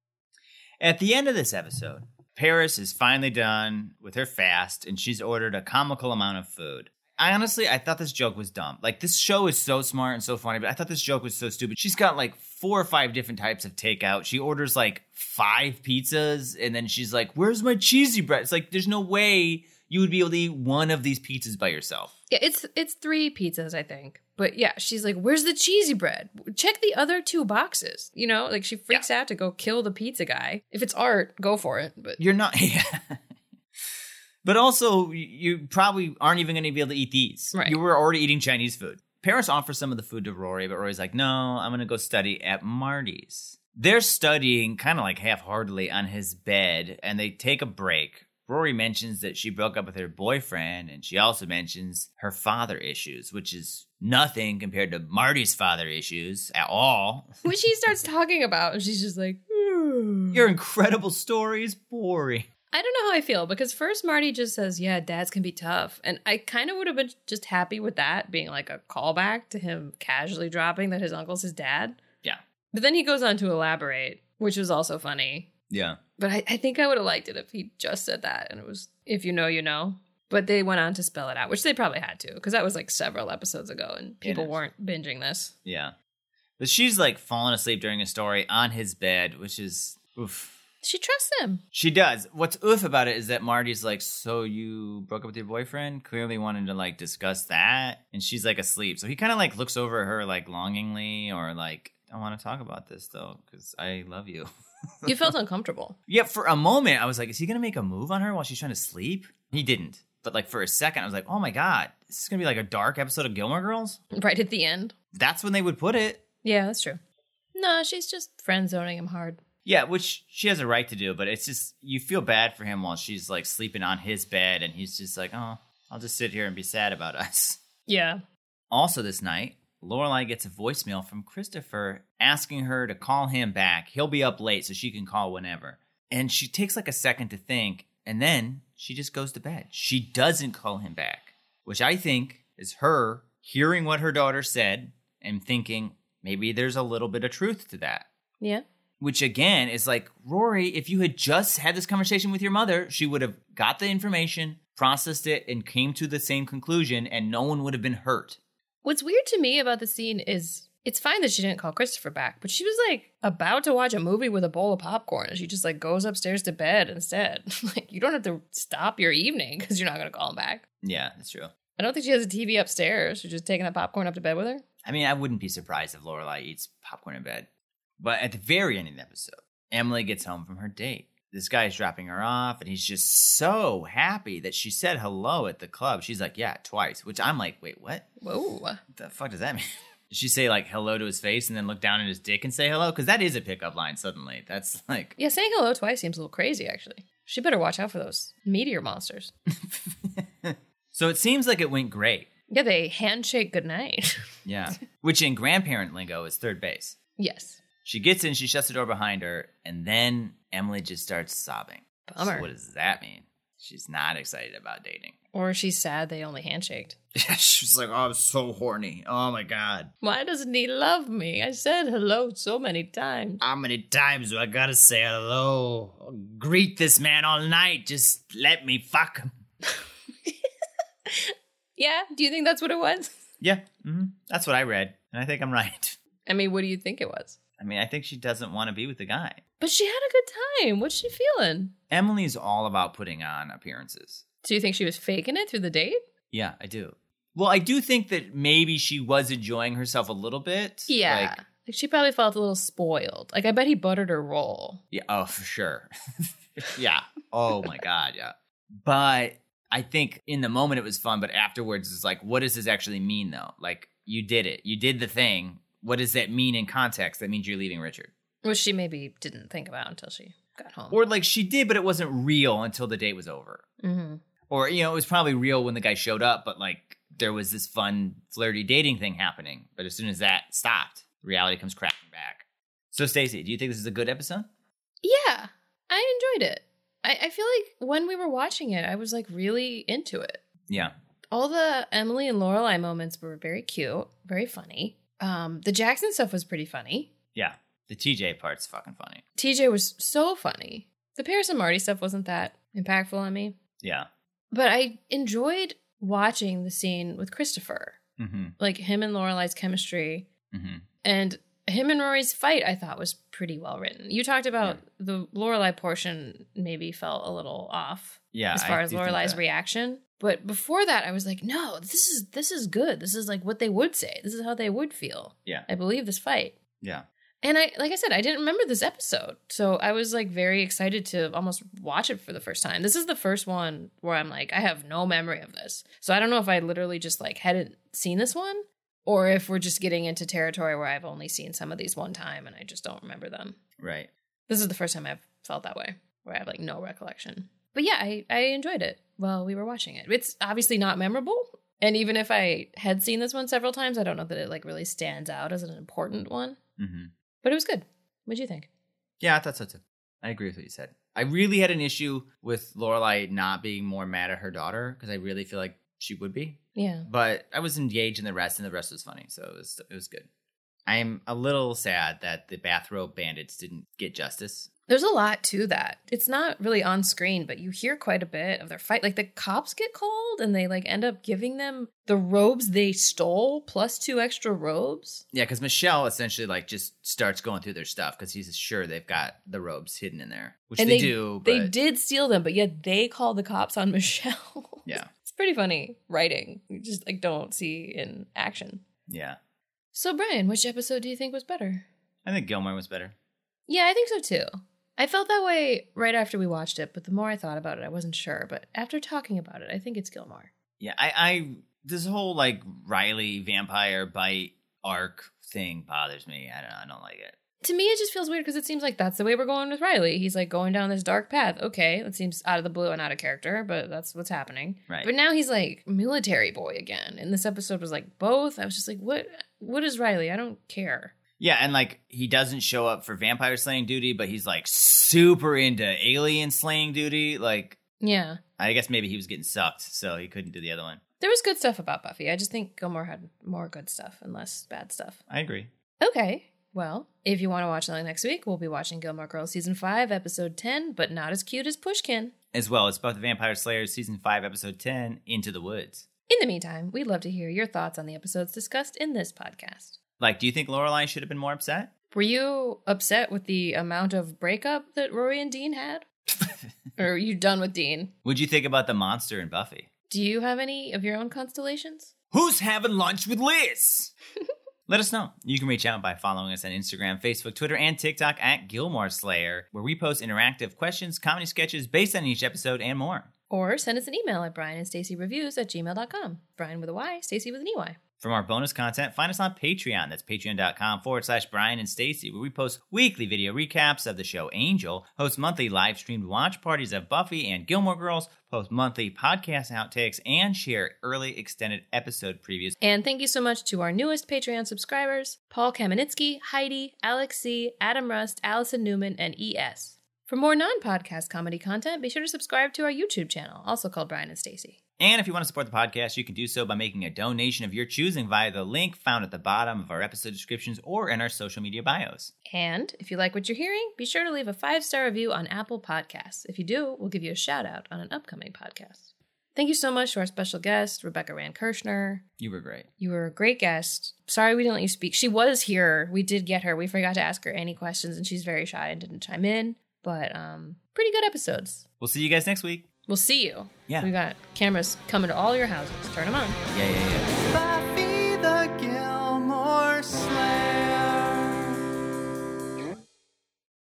At the end of this episode, Paris is finally done with her fast and she's ordered a comical amount of food. I honestly, I thought this joke was dumb. Like, this show is so smart and so funny, but I thought this joke was so stupid. She's got like four or five different types of takeout. She orders like five pizzas and then she's like, Where's my cheesy bread? It's like, there's no way you would be able to eat one of these pizzas by yourself. Yeah, it's it's three pizzas, I think. But yeah, she's like, "Where's the cheesy bread? Check the other two boxes." You know, like she freaks out to go kill the pizza guy. If it's art, go for it. But You're not. Yeah. but also, you- probably aren't even going to be able to eat these. Right. You were already eating Chinese food. Paris offers some of the food to Rory, but Rory's like, no, I'm going to go study at Marty's. They're studying kind of like half heartedly on his bed, and they take a break. Rory mentions that she broke up with her boyfriend, and she also mentions her father issues, which is nothing compared to Marty's father issues at all. when she starts talking about, and she's just like, "Hmm." Your incredible story is boring. I don't know how I feel because first Marty just says, "Yeah, dads can be tough," and I kind of would have been just happy with that being like a callback to him casually dropping that his uncle's his dad. Yeah. But then he goes on to elaborate, which was also funny. Yeah. But I, I think I would have liked it if he just said that and it was if you know, you know. But they went on to spell it out, which they probably had to because that was like several episodes ago and people weren't binging this. Yeah. But she's like falling asleep during a story on his bed, which is oof. She trusts him. She does. What's oof about it is that Marty's like, So you broke up with your boyfriend? Clearly wanting to like discuss that. And she's like asleep. So he kind of like looks over at her like longingly or like, I want to talk about this though, because I love you. You felt uncomfortable. yeah, for a moment, I was like, Is he going to make a move on her while she's trying to sleep? He didn't. But like for a second, I was like, oh my god, this is gonna be like a dark episode of Gilmore Girls. Right at the end. That's when they would put it. Yeah, that's true. No, she's just friend zoning him hard. Yeah, which she has a right to do, but it's just you feel bad for him while she's like sleeping on his bed, and he's just like, oh, I'll just sit here and be sad about us. Yeah. Also, this night, Lorelai gets a voicemail from Christopher asking her to call him back. He'll be up late, so she can call whenever. And she takes like a second to think, and then she just goes to bed. She doesn't call him back, which I think is her hearing what her daughter said and thinking maybe there's a little bit of truth to that. Yeah. Which again is like, Rory, if you had just had this conversation with your mother, she would have got the information, processed it, and came to the same conclusion, and no one would have been hurt. What's weird to me about the scene is it's fine that she didn't call Christopher back, but she was like about to watch a movie with a bowl of popcorn and she just like goes upstairs to bed instead. like you don't have to stop your evening because you're not going to call him back. Yeah, that's true. I don't think she has a TV upstairs. She's just taking that popcorn up to bed with her. I mean, I wouldn't be surprised if Lorelai eats popcorn in bed. But at the very end of the episode, Emily gets home from her date. This guy's dropping her off, and he's just so happy that she said hello at the club. She's like, "Yeah, twice." Which I'm like, "Wait, what? Whoa. What the fuck does that mean?" Did she say like hello to his face and then look down at his dick and say hello? Because that is a pickup line. Suddenly, that's like, Yeah, saying hello twice seems a little crazy, actually. She better watch out for those meteor monsters. so it seems like it went great. Yeah, they handshake goodnight. Yeah, which in grandparent lingo is third base. yes. She gets in, she shuts the door behind her, and then Emily just starts sobbing. Bummer. So what does that mean? She's not excited about dating. Or she's sad they only handshaked. Yeah, she's like, oh, I'm so horny. Oh my god. Why doesn't he love me? I said hello so many times. How many times do I gotta say hello? I'll greet this man all night. Just let me fuck him. Yeah, do you think that's what it was? Yeah, hmm that's what I read, and I think I'm right. I mean, what do you think it was? I mean, I think she doesn't want to be with the guy. But she had a good time. What's she feeling? Emily's all about putting on appearances. Do you think she was faking it through the date? Yeah, I do. Well, I do think that maybe she was enjoying herself a little bit. Yeah. Like, Like, she probably felt a little spoiled. Like I bet he buttered her roll. Yeah, oh, for sure. yeah. Oh my god, yeah. But I think in the moment it was fun, but afterwards it's like, what does this actually mean though? Like, you did it. You did the thing. What does that mean in context? That means you're leaving Richard. Which she maybe didn't think about until she got home. Or like she did, but it wasn't real until the date was over. mm-hmm. Or, you know, it was probably real when the guy showed up, but like there was this fun, flirty dating thing happening. But as soon as that stopped, reality comes crashing back. So, Stacey, do you think this is a good episode? Yeah, I enjoyed it. I, I feel like when we were watching it, I was like really into it. Yeah. All the Emily and Lorelai moments were very cute, very funny. Um, the Jackson stuff was pretty funny. Yeah. The TJ part's fucking funny. TJ was so funny. The Paris and Marty stuff wasn't that impactful on me, Yeah. but I enjoyed watching the scene with Christopher, Mm-hmm. like him and Lorelai's chemistry, Mm-hmm. and him and Rory's fight. I thought was pretty well written. You talked about the Lorelai portion maybe felt a little off Yeah. as far I as Lorelai's reaction. But before that, I was like, no, this is this is good. This is like what they would say. This is how they would feel. Yeah. I believe this fight. Yeah. And I like I said, I didn't remember this episode. So I was like very excited to almost watch it for the first time. This is the first one where I'm like, I have no memory of this. So I don't know if I literally just like hadn't seen this one or if we're just getting into territory where I've only seen some of these one time and I just don't remember them. Right. This is the first time I've felt that way, where I have like no recollection. But yeah, I, I enjoyed it while we were watching it. It's obviously not memorable. And even if I had seen this one several times, I don't know that it like really stands out as an important one. Mm-hmm. But it was good. What'd you think? Yeah, I thought so too. I agree with what you said. I really had an issue with Lorelai not being more mad at her daughter because I really feel like she would be. Yeah. But I was engaged in the rest, and the rest was funny, so it was it was good. I am a little sad that the bathrobe bandits didn't get justice. There's a lot to that. It's not really on screen, but you hear quite a bit of their fight. Like the cops get called and they like end up giving them the robes they stole plus two extra robes. Yeah, because Michel essentially like just starts going through their stuff because he's sure they've got the robes hidden in there, which and they, do. They did steal them, but yet they call the cops on Michel. Yeah, pretty funny writing. You just like don't see in action. yeah. So Bryan, which episode do you think was better? I think Gilmore was better. Yeah, I think so too. I felt that way right after we watched it, but the more I thought about it, I wasn't sure. But after talking about it, I think it's Gilmore. Yeah, I, I this whole like Riley vampire bite arc thing bothers me. I don't I don't like it. To me, it just feels weird because it seems like that's the way we're going with Riley. He's like going down this dark path. Okay, it seems out of the blue and out of character, but that's what's happening. Right. But now he's like military boy again, and this episode was like both. I was just like, what? What is Riley? I don't care. Yeah, and like he doesn't show up for vampire slaying duty, but he's like super into alien slaying duty. Like Yeah, I guess maybe he was getting sucked, so he couldn't do the other one. there was good stuff about Buffy. I just think Gilmore had more good stuff and less bad stuff. I agree. Okay. Well, if you want to watch something next week, we'll be watching Gilmore Girls season five, episode ten, but not as cute as Pushkin. As well, it's about the Vampire Slayers season five, episode ten, Into the Woods. In the meantime, we'd love to hear your thoughts on the episodes discussed in this podcast. Like, do you think Lorelai should have been more upset? Were you upset with the amount of breakup that Rory and Dean had? or are you done with Dean? What'd you think about the monster and Buffy? Do you have any of your own constellations? Who's having lunch with Liz? Let us know. You can reach out by following us on Instagram, Facebook, Twitter, and TikTok at Gilmore Slayer, where we post interactive questions, comedy sketches based on each episode, and more. Or send us an email at Bryan and Stacey Reviews at gmail.com. Bryan with a Y, Stacey with an EY. For more bonus content, find us on Patreon. That's patreon.com forward slash Bryan and Stacey, where we post weekly video recaps of the show Angel, host monthly live streamed watch parties of Buffy and Gilmore Girls, post monthly podcast outtakes, and share early extended episode previews. And thank you so much to our newest Patreon subscribers Paul Kamenitsky, Heidi, Alex C., Adam Rust, Allison Newman, and ES. For more non podcast comedy content, be sure to subscribe to our YouTube channel, also called Bryan and Stacey. And if you want to support the podcast, you can do so by making a donation of your choosing via the link found at the bottom of our episode descriptions or in our social media bios. And if you like what you're hearing, be sure to leave a five star review on Apple Podcasts. If you do, we'll give you a shout out on an upcoming podcast. Thank you so much to our special guest, Rebecca Rand Kirshner. You were great. You were a great guest. Sorry we didn't let you speak. She was here. We did get her. We forgot to ask her any questions, and she's very shy and didn't chime in. But um, pretty good episodes. We'll see you guys next week. We'll see you. Yeah. We got cameras coming to all your houses. Turn them on. Yeah, yeah, yeah.